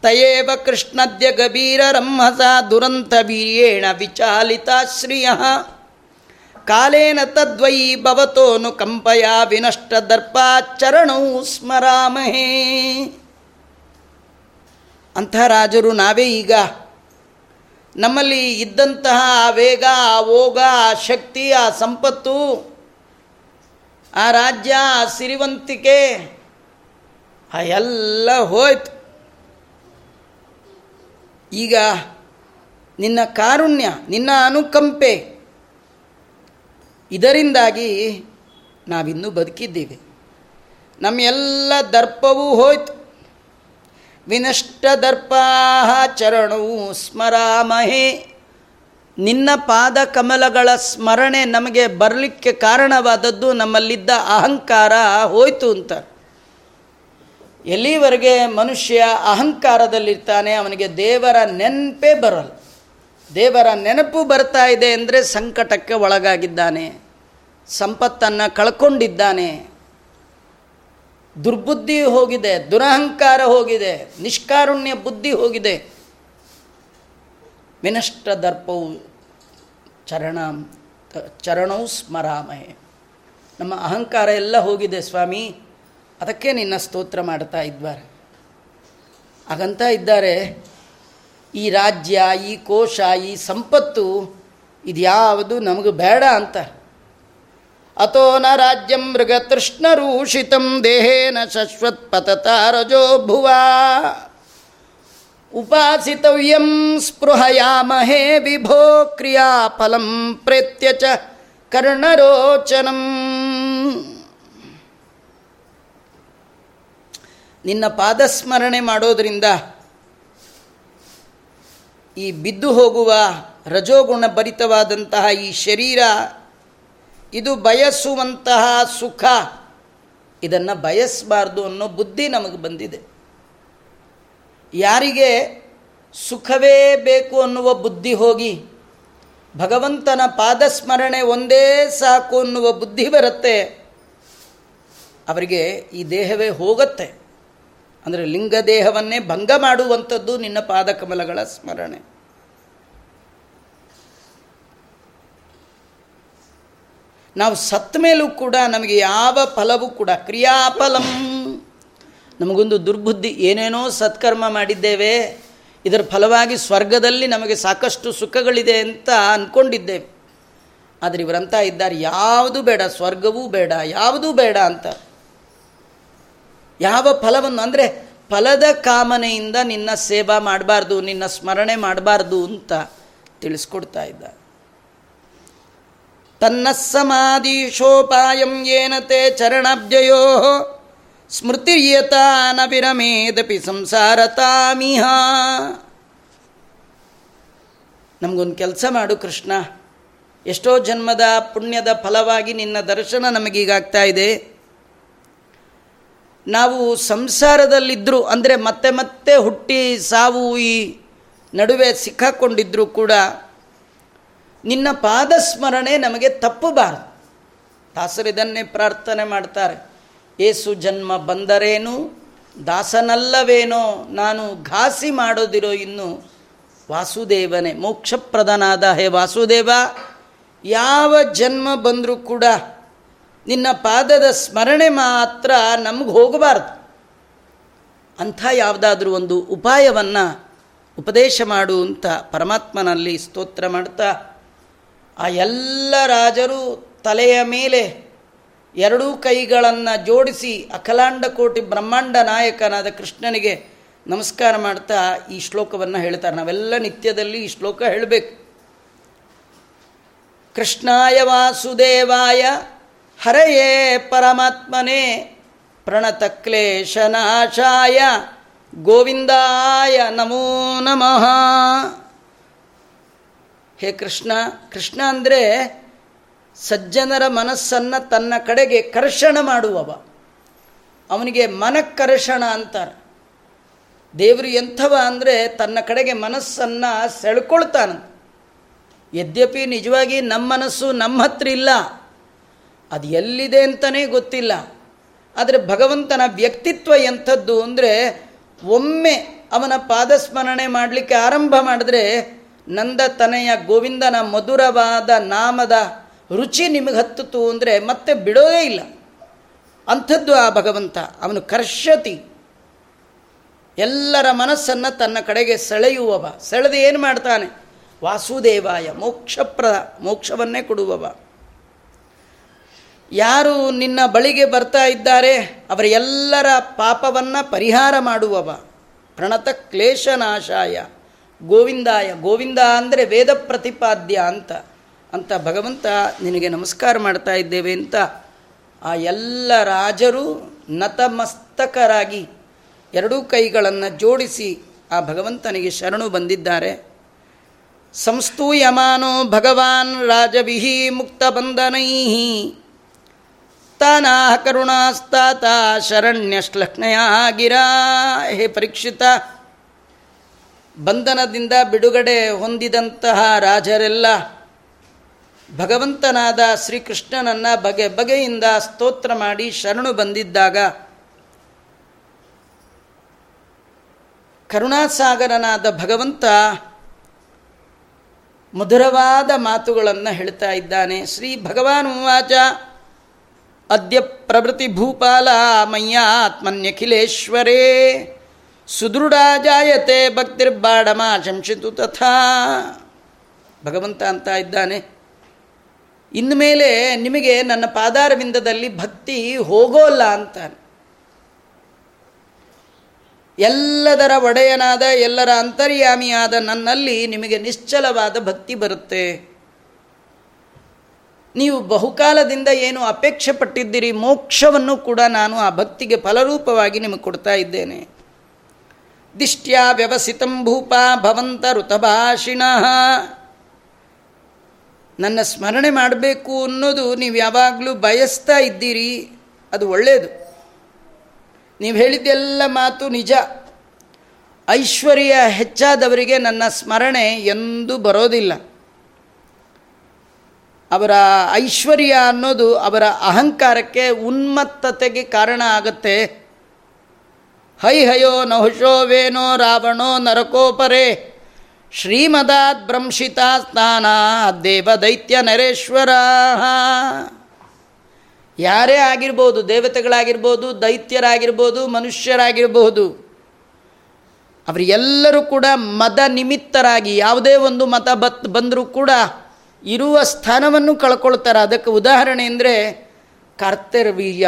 ತಯೇವ ಕೃಷ್ಣದ್ಯ ಗಭೀರ ರಂಹಸ ದುರಂತ ವೀರ್ಯೇಣ ವಿಚಾಲಿತಾಶ್ರಿಯ ಕಾಲೇನ ತದ್ವೈ ಭವತೋನು ಕಂಪಯ ವಿನಷ್ಟ ದರ್ಪಾಚರಣೌ ಸ್ಮರಾಮಹೇ. ಅಂಥ ರಾಜರು ನಾವೇ ಈಗ ನಮ್ಮಲ್ಲಿ ಇದ್ದಂತಹ ಆ ವೇಗ ಆ ಓಗ ಆ ಶಕ್ತಿ, ಆ ಸಂಪತ್ತು, ಆ ರಾಜ್ಯ, ಆ ಸಿರಿವಂತಿಕೆ, ಆ ಎಲ್ಲ ಹೋಯ್ತು. ಈಗ ನಿನ್ನ ಕಾರುಣ್ಯ, ನಿನ್ನ ಅನುಕಂಪೆ, ಇದರಿಂದಾಗಿ ನಾವಿನ್ನೂ ಬದುಕಿದ್ದೀವಿ. ನಮ್ಮ ಎಲ್ಲ ದರ್ಪವೂ ಹೋಯ್ತು. ವಿನಷ್ಟ ದರ್ಪಾ ಚರಣವು ಸ್ಮರಾಮಹೇ. ನಿನ್ನ ಪಾದ ಕಮಲಗಳ ಸ್ಮರಣೆ ನಮಗೆ ಬರಲಿಕ್ಕೆ ಕಾರಣವಾದದ್ದು ನಮ್ಮಲ್ಲಿದ್ದ ಅಹಂಕಾರ ಹೋಯಿತು ಅಂತ. ಎಲ್ಲಿವರೆಗೆ ಮನುಷ್ಯ ಅಹಂಕಾರದಲ್ಲಿರ್ತಾನೆ ಅವನಿಗೆ ದೇವರ ನೆನಪೇ ಬರಲ್ಲ. ದೇವರ ನೆನಪು ಬರ್ತಾ ಇದೆ ಅಂದರೆ ಸಂಕಟಕ್ಕೆ ಒಳಗಾಗಿದ್ದಾನೆ. ಸಂಪತ್ತನ್ನು ಕಳ್ಕೊಂಡಿದ್ದಾನೆ. ದುರ್ಬುದ್ಧಿ ಹೋಗಿದೆ, ದುರಹಂಕಾರ ಹೋಗಿದೆ, ನಿಷ್ಕಾರುಣ್ಯ ಬುದ್ಧಿ ಹೋಗಿದೆ. ವಿನಷ್ಟ ದರ್ಪವು ಚರಣ, ಚರಣವು ಸ್ಮರಾಮಹೆ ನಮ್ಮ ಅಹಂಕಾರ ಎಲ್ಲ ಹೋಗಿದೆ ಸ್ವಾಮಿ, ಅದಕ್ಕೆ ನಿನ್ನ ಸ್ತೋತ್ರ ಮಾಡ್ತಾ ಇದ್ದಾರೆ ಹಾಗಂತ ಇದ್ದಾರೆ, ಈ ರಾಜ್ಯ, ಈ ಕೋಶ, ಈ ಸಂಪತ್ತು, ಇದ್ಯಾವುದು ನಮಗೆ ಬೇಡ ಅಂತ. ಅಥೋ ನ ರಾಜ್ಯಂ ಮೃಗತೃಷ್ಣರೂಷಿತಂ ದೇಹೇನ ಶಶ್ವತ್ ಪತತಾರಜೋ ಭುವಾ ಉಪಾಸಿತವ್ಯಂ ಸ್ಪೃಹಯಾಮಹೇ ವಿಭೋ ಕ್ರಿಯಾಫಲಂ ಪ್ರೇತ್ಯ ಚ ಕರ್ಣರೋಚನಂ ನಿನ್ನ ಪಾದಸ್ಮರಣೆ ಮಾಡೋದರಿಂದ ಈ ಬಿದ್ದು ಹೋಗುವ ರಜೋಗುಣ ಭರಿತವಾದಂತಹ ಈ ಶರೀರ ಇದು ಬಯಸುವಂತಹ ಸುಖ. ಇದನ್ನು ಬಯಸಬಾರ್ದು ಅನ್ನೋ ಬುದ್ಧಿ ನಮಗೆ ಬಂದಿದೆ. ಯಾರಿಗೆ ಸುಖವೇ ಬೇಕು ಅನ್ನುವ ಬುದ್ಧಿ ಹೋಗಿ, ಭಗವಂತನ ಪಾದಸ್ಮರಣೆ ಒಂದೇ ಸಾಕು ಅನ್ನುವ ಬುದ್ಧಿ ಬರುತ್ತೆ, ಅವರಿಗೆ ಈ ದೇಹವೇ ಹೋಗುತ್ತೆ. ಅಂದರೆ ಲಿಂಗ ದೇಹವನ್ನೇ ಭಂಗ ಮಾಡುವಂಥದ್ದು ನಿನ್ನ ಪಾದಕಮಲಗಳ ಸ್ಮರಣೆ. ನಾವು ಸತ್ತ ಮೇಲೂ ಕೂಡ ನಮಗೆ ಯಾವ ಫಲವೂ ಕೂಡ ಕ್ರಿಯಾಫಲಂ. ನಮಗೊಂದು ದುರ್ಬುದ್ಧಿ, ಏನೇನೋ ಸತ್ಕರ್ಮ ಮಾಡಿದ್ದೇವೆ, ಇದರ ಫಲವಾಗಿ ಸ್ವರ್ಗದಲ್ಲಿ ನಮಗೆ ಸಾಕಷ್ಟು ಸುಖಗಳಿದೆ ಅಂತ ಅಂದ್ಕೊಂಡಿದ್ದೇವೆ ಆದರೆ ಇವರಂತ ಇದ್ದಾರೆ, ಯಾವುದು ಬೇಡ, ಸ್ವರ್ಗವೂ ಬೇಡ, ಯಾವುದೂ ಬೇಡ ಅಂತ. ಯಾವ ಫಲವನ್ನು, ಅಂದರೆ ಫಲದ ಕಾಮನೆಯಿಂದ ನಿನ್ನ ಸೇವಾ ಮಾಡಬಾರ್ದು, ನಿನ್ನ ಸ್ಮರಣೆ ಮಾಡಬಾರ್ದು ಅಂತ ತಿಳಿಸ್ಕೊಡ್ತಾ ಇದ್ದ ತನ್ನ ಸಮಾಧೀಶೋಪಾಯಂ ಏನತೆ ಚರಣಾಬ್ಜಯೋ ಸ್ಮೃತಿಯತ ನ ವಿರಮೇದಪಿ ಸಂಸಾರತಾಮಿಹ. ನಮಗೊಂದು ಕೆಲಸ ಮಾಡು ಕೃಷ್ಣ. ಎಷ್ಟೋ ಜನ್ಮದ ಪುಣ್ಯದ ಫಲವಾಗಿ ನಿನ್ನ ದರ್ಶನ ನಮಗೀಗಾಗ್ತಾ ಇದೆ. ನಾವು ಸಂಸಾರದಲ್ಲಿದ್ದರೂ ಅಂದರೆ ಮತ್ತೆ ಮತ್ತೆ ಹುಟ್ಟಿ ಸಾವು ಈ ನಡುವೆ ಸಿಕ್ಕಾಕೊಂಡಿದ್ದರೂ ಕೂಡ ನಿನ್ನ ಪಾದಸ್ಮರಣೆ ನಮಗೆ ತಪ್ಪಬಾರದು. ದಾಸರಿದನ್ನೇ ಪ್ರಾರ್ಥನೆ ಮಾಡ್ತಾರೆ, ಏಸು ಜನ್ಮ ಬಂದರೇನು? ದಾಸನಲ್ಲವೇನೋ? ನಾನು ಘಾಸಿ ಮಾಡೋದಿರೋ ಇನ್ನು ವಾಸುದೇವನೇ, ಮೋಕ್ಷಪ್ರದನಾದ ಹೇ ವಾಸುದೇವ, ಯಾವ ಜನ್ಮ ಬಂದರೂ ಕೂಡ ನಿನ್ನ ಪಾದದ ಸ್ಮರಣೆ ಮಾತ್ರ ನಮಗೆ ಹೋಗಬಾರ್ದು. ಅಂಥ ಯಾವುದಾದ್ರೂ ಒಂದು ಉಪಾಯವನ್ನು ಉಪದೇಶ ಮಾಡು ಅಂತ ಪರಮಾತ್ಮನಲ್ಲಿ ಸ್ತೋತ್ರ ಮಾಡ್ತಾ ಆ ಎಲ್ಲ ರಾಜರು ತಲೆಯ ಮೇಲೆ ಎರಡೂ ಕೈಗಳನ್ನು ಜೋಡಿಸಿ ಅಖಲಾಂಡ ಕೋಟಿ ಬ್ರಹ್ಮಾಂಡ ನಾಯಕನಾದ ಕೃಷ್ಣನಿಗೆ ನಮಸ್ಕಾರ ಮಾಡ್ತಾ ಈ ಶ್ಲೋಕವನ್ನು ಹೇಳ್ತಾರೆ. ನಾವೆಲ್ಲ ನಿತ್ಯದಲ್ಲಿ ಈ ಶ್ಲೋಕ ಹೇಳಬೇಕು. ಕೃಷ್ಣಾಯ ವಾಸುದೇವಾಯ ಹರೆಯೇ ಪರಮಾತ್ಮನೇ ಪ್ರಣತ ಕ್ಲೇಶನಾಶಾಯ ಗೋವಿಂದಾಯ ನಮೋ ನಮಃ. ಹೇ ಕೃಷ್ಣ ಕೃಷ್ಣ ಅಂದರೆ ಸಜ್ಜನರ ಮನಸ್ಸನ್ನು ತನ್ನ ಕಡೆಗೆ ಕರ್ಷಣ ಮಾಡುವವ. ಅವನಿಗೆ ಮನಕರ್ಷಣ ಅಂತಾರೆ. ದೇವರು ಎಂಥವ ಅಂದರೆ ತನ್ನ ಕಡೆಗೆ ಮನಸ್ಸನ್ನು ಸೆಳ್ಕೊಳ್ತಾನೆ. ಯದ್ಯಪಿ ನಿಜವಾಗಿ ನಮ್ಮ ಮನಸ್ಸು ನಮ್ಮ ಹತ್ರ ಇಲ್ಲ, ಅದು ಎಲ್ಲಿದೆ ಅಂತಲೇ ಗೊತ್ತಿಲ್ಲ. ಆದರೆ ಭಗವಂತನ ವ್ಯಕ್ತಿತ್ವ ಎಂಥದ್ದು ಅಂದರೆ ಒಮ್ಮೆ ಅವನ ಪಾದಸ್ಮರಣೆ ಮಾಡಲಿಕ್ಕೆ ಆರಂಭ ಮಾಡಿದ್ರೆ ನಂದ ತನೆಯ ಗೋವಿಂದನ ಮಧುರವಾದ ನಾಮದ ರುಚಿ ನಿಮಗೆ ಹತ್ತಿತು ಅಂದರೆ ಮತ್ತೆ ಬಿಡೋದೇ ಇಲ್ಲ. ಅಂಥದ್ದು ಆ ಭಗವಂತ. ಅವನು ಕರ್ಷತಿ. ಎಲ್ಲರ ಮನಸ್ಸನ್ನು ತನ್ನ ಕಡೆಗೆ ಸೆಳೆಯುವವ. ಸೆಳೆದು ಏನು ಮಾಡ್ತಾನೆ? ವಾಸುದೇವಾಯ, ಮೋಕ್ಷಪ್ರದ, ಮೋಕ್ಷವನ್ನೇ ಕೊಡುವವ. ಯಾರು ನಿನ್ನ ಬಳಿಗೆ ಬರ್ತಾ ಇದ್ದಾರೆ, ಅವರ ಎಲ್ಲರ ಪಾಪವನ್ನು ಪರಿಹಾರ ಮಾಡುವವ. ಪ್ರಣತ ಕ್ಲೇಶನಾಶಾಯ ಗೋವಿಂದಾಯ, ಗೋವಿಂದ ಅಂದರೆ ವೇದ ಪ್ರತಿಪಾದ್ಯ ಅಂತ ಅಂತ ಭಗವಂತ ನಿನಗೆ ನಮಸ್ಕಾರ ಮಾಡ್ತಾ ಇದ್ದೇವೆ ಅಂತ ಆ ಎಲ್ಲ ರಾಜರು ನತಮಸ್ತಕರಾಗಿ ಎರಡೂ ಕೈಗಳನ್ನು ಜೋಡಿಸಿ ಆ ಭಗವಂತನಿಗೆ ಶರಣು ಬಂದಿದ್ದಾರೆ. ಸಂಸ್ತೂಯಮಾನೋ ಭಗವಾನ್ ರಾಜವಿಹಿ ಮುಕ್ತಬಂಧನೈ ತಾನಾಹ ಕರುಣಾಸ್ತಾತ ಶರಣ್ಯಶ್ಲಕ್ಷ್ಣಯ ಗಿರಾ ಹೇ ಪರೀಕ್ಷಿತ ಬಂಧನದಿಂದ ಬಿಡುಗಡೆ ಹೊಂದಿದಂತಹ ರಾಜರೆಲ್ಲ ಭಗವಂತನಾದ ಶ್ರೀಕೃಷ್ಣನನ್ನು ಬಗೆ ಬಗೆಯಿಂದ ಸ್ತೋತ್ರ ಮಾಡಿ ಶರಣು ಬಂದಿದ್ದಾಗ ಕರುಣಾಸಾಗರನಾದ ಭಗವಂತ ಮಧುರವಾದ ಮಾತುಗಳನ್ನು ಹೇಳ್ತಾ ಇದ್ದಾನೆ. ಶ್ರೀ ಭಗವಾನ್ ವಾಚ ಅದ್ಯ ಪ್ರಭೃತಿ ಭೂಪಾಲ ಮಯ್ಯಾತ್ಮನ್ಯಖಿಲೇಶ್ವರೇ ಸುದೃಢ ಜಾಯತೆ ಭಕ್ತಿರ್ಬಾಡಮ ಶಂಸಿತು ತಥಾ. ಭಗವಂತ ಅಂತ ಇದ್ದಾನೆ. ಇನ್ಮೇಲೆ ನಿಮಗೆ ನನ್ನ ಪಾದಾರವಿಂದದಲ್ಲಿ ಭಕ್ತಿ ಹೋಗೋಲ್ಲ ಅಂತಾನೆ. ಎಲ್ಲದರ ಒಡೆಯನಾದ, ಎಲ್ಲರ ಅಂತರ್ಯಾಮಿಯಾದ ನನ್ನಲ್ಲಿ ನಿಮಗೆ ನಿಶ್ಚಲವಾದ ಭಕ್ತಿ ಬರುತ್ತೆ. ನೀವು ಬಹುಕಾಲದಿಂದ ಏನು ಅಪೇಕ್ಷೆ ಪಟ್ಟಿದ್ದೀರಿ, ಮೋಕ್ಷವನ್ನು ಕೂಡ ನಾನು ಆ ಭಕ್ತಿಗೆ ಫಲರೂಪವಾಗಿ ನಿಮಗೆ ಕೊಡ್ತಾ ಇದ್ದೇನೆ. ದಿಷ್ಟ್ಯಾ ವ್ಯವಸಿತಂ ಭೂಪ ಭವಂತ ಋತಭಾಷಿಣಃ. ನನ್ನ ಸ್ಮರಣೆ ಮಾಡಬೇಕು ಅನ್ನೋದು ನೀವು ಯಾವಾಗಲೂ ಬಯಸ್ತಾ ಇದ್ದೀರಿ, ಅದು ಒಳ್ಳೆಯದು ನೀವು ಹೇಳಿದ್ದೆಲ್ಲ ಮಾತು ನಿಜ. ಐಶ್ವರ್ಯ ಹೆಚ್ಚಾದವರಿಗೆ ನನ್ನ ಸ್ಮರಣೆ ಎಂದೂ ಬರೋದಿಲ್ಲ. ಅವರ ಐಶ್ವರ್ಯ ಅನ್ನೋದು ಅವರ ಅಹಂಕಾರಕ್ಕೆ ಉನ್ಮತ್ತತೆಗೆ ಕಾರಣ ಆಗತ್ತೆ. ಹೈ ಹಯೋ ನಹುಷೋ ವೇನೋ ರಾವಣೋ ನರಕೋಪರೇ. ಶ್ರೀಮದಾತ್ ಭ್ರಂಶಿತಾ ಸ್ನಾನ ದೇವದೈತ್ಯ ನರೇಶ್ವರ. ಯಾರೇ ಆಗಿರ್ಬೋದು, ದೇವತೆಗಳಾಗಿರ್ಬೋದು, ದೈತ್ಯರಾಗಿರ್ಬೋದು, ಮನುಷ್ಯರಾಗಿರ್ಬೋದು ಅವರೆಲ್ಲರೂ ಕೂಡ ಮದ ನಿಮಿತ್ತರಾಗಿ ಯಾವುದೇ ಒಂದು ಮತ ಬತ್, ಬಂದರೂ ಕೂಡ ಇರುವ ಸ್ಥಾನವನ್ನು ಕಳ್ಕೊಳ್ತಾರೆ. ಅದಕ್ಕೆ ಉದಾಹರಣೆ ಅಂದರೆ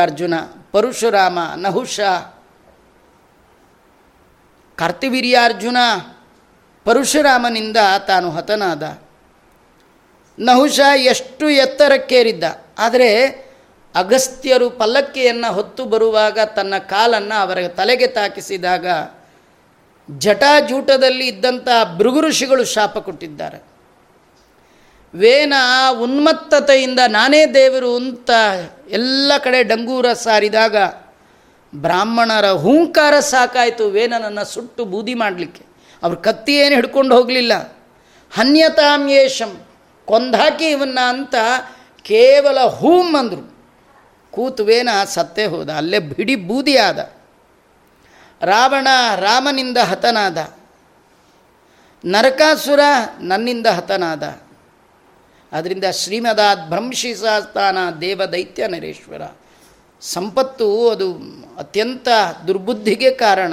ಅರ್ಜುನ ಪರಶುರಾಮ, ನಹುಷ ಕಾರ್ತಿವೀರ್ಯಾರ್ಜುನ ಪರಶುರಾಮನಿಂದ ತಾನು ಹತನಾದ. ನಹುಶ ಎಷ್ಟು ಎತ್ತರಕ್ಕೇರಿದ್ದ. ಆದರೆ ಅಗಸ್ತ್ಯರು ಪಲ್ಲಕ್ಕಿಯನ್ನು ಹೊತ್ತು ಬರುವಾಗ ತನ್ನ ಕಾಲನ್ನು ಅವರ ತಲೆಗೆ ತಾಕಿಸಿದಾಗ ಜಟಾಜೂಟದಲ್ಲಿ ಇದ್ದಂಥ ಭೃಗು ಋಷಿಗಳು ಶಾಪ ಕೊಟ್ಟಿದ್ದಾರೆ. ವೇನ ಉನ್ಮತ್ತತೆಯಿಂದ ನಾನೇ ದೇವರು ಅಂತ ಎಲ್ಲ ಕಡೆ ಡಂಗೂರ ಸಾರಿದಾಗ ಬ್ರಾಹ್ಮಣರ ಹೂಂಕಾರ ಸಾಕಾಯಿತು ವೇನನನ್ನು ಸುಟ್ಟು ಬೂದಿ ಮಾಡಲಿಕ್ಕೆ. ಅವ್ರ ಕತ್ತಿ ಏನು ಹಿಡ್ಕೊಂಡು ಹೋಗಲಿಲ್ಲ. ಹನ್ಯತಾಮ್ಯೇಶಂ ಕೊಂದಾಕಿ ಇವನ್ನ ಅಂತ ಕೇವಲ ಹೂಂ ಅಂದರು. ಕೂತುವೇನ ಸತ್ತೇ ಹೋದ. ಅಲ್ಲೇ ಬಿಡಿ ಬೂದಿಯಾದ ರಾವಣ ರಾಮನಿಂದ ಹತನಾದ. ನರಕಾಸುರ ನನ್ನಿಂದ ಹತನಾದ. ಅದರಿಂದ ಶ್ರೀಮದಾತ್ ಭ್ರಂಶಿಸಾಸ್ತಾನ ದೇವ ದೈತ್ಯ ನರೇಶ್ವರ. ಸಂಪತ್ತು ಅದು ಅತ್ಯಂತ ದುರ್ಬುದ್ಧಿಗೆ ಕಾರಣ.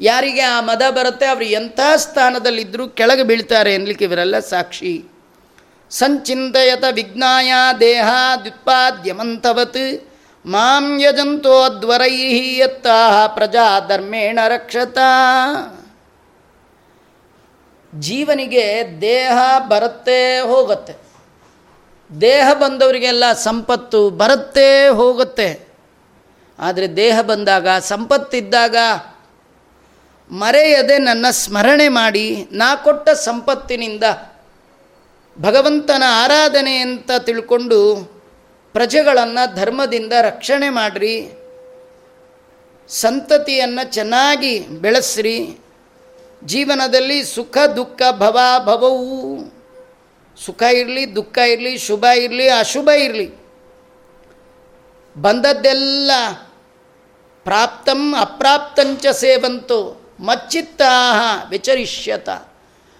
ಯಾರಿಗೆ ಆ ಮದ ಬರುತ್ತೆ, ಅವರು ಎಂಥ ಸ್ಥಾನದಲ್ಲಿದ್ದರೂ ಕೆಳಗೆ ಬೀಳ್ತಾರೆ ಎನ್ಲಿಕ್ಕೆ ಇವರೆಲ್ಲ ಸಾಕ್ಷಿ. ಸಂಚಿಂತಯತ ವಿಜ್ಞಾಯ ದೇಹ ದ್ಯುತ್ಪಾದ್ಯಮಂತವತ್, ಮಾಂ ಅದ್ವರೈಹಿ ಯತ್ತಾ ಪ್ರಜಾ ಧರ್ಮೇಣ ರಕ್ಷತಾ. ಜೀವನಿಗೆ ದೇಹ ಬರುತ್ತೆ ಹೋಗುತ್ತೆ. ದೇಹ ಬಂದವರಿಗೆಲ್ಲ ಸಂಪತ್ತು ಬರುತ್ತೆ ಹೋಗುತ್ತೆ. ಆದರೆ ದೇಹ ಬಂದಾಗ ಸಂಪತ್ತಿದ್ದಾಗ ಮರೆಯದೆ ನನ್ನ ಸ್ಮರಣೆ ಮಾಡಿ ನಾ ಕೊಟ್ಟ ಸಂಪತ್ತಿನಿಂದ ಭಗವಂತನ ಆರಾಧನೆ ಅಂತ ತಿಳ್ಕೊಂಡು ಪ್ರಜೆಗಳನ್ನು ಧರ್ಮದಿಂದ ರಕ್ಷಣೆ ಮಾಡಿರಿ, ಸಂತತಿಯನ್ನು ಚೆನ್ನಾಗಿ ಬೆಳೆಸ್ರಿ, ಜೀವನದಲ್ಲಿ ಸುಖ ದುಃಖ ಭವ ಭವವು. ಸುಖ ಇರಲಿ, ದುಃಖ ಇರಲಿ, ಶುಭ ಇರಲಿ, ಅಶುಭ ಇರಲಿ. ಬಂದದ್ದೆಲ್ಲ ಪ್ರಾಪ್ತಂ ಅಪ್ರಾಪ್ತಂಚ ಸೇವಂತು ಮಚ್ಚಿತ್ತಾಹ ವಿಚರಿಷ್ಯತ.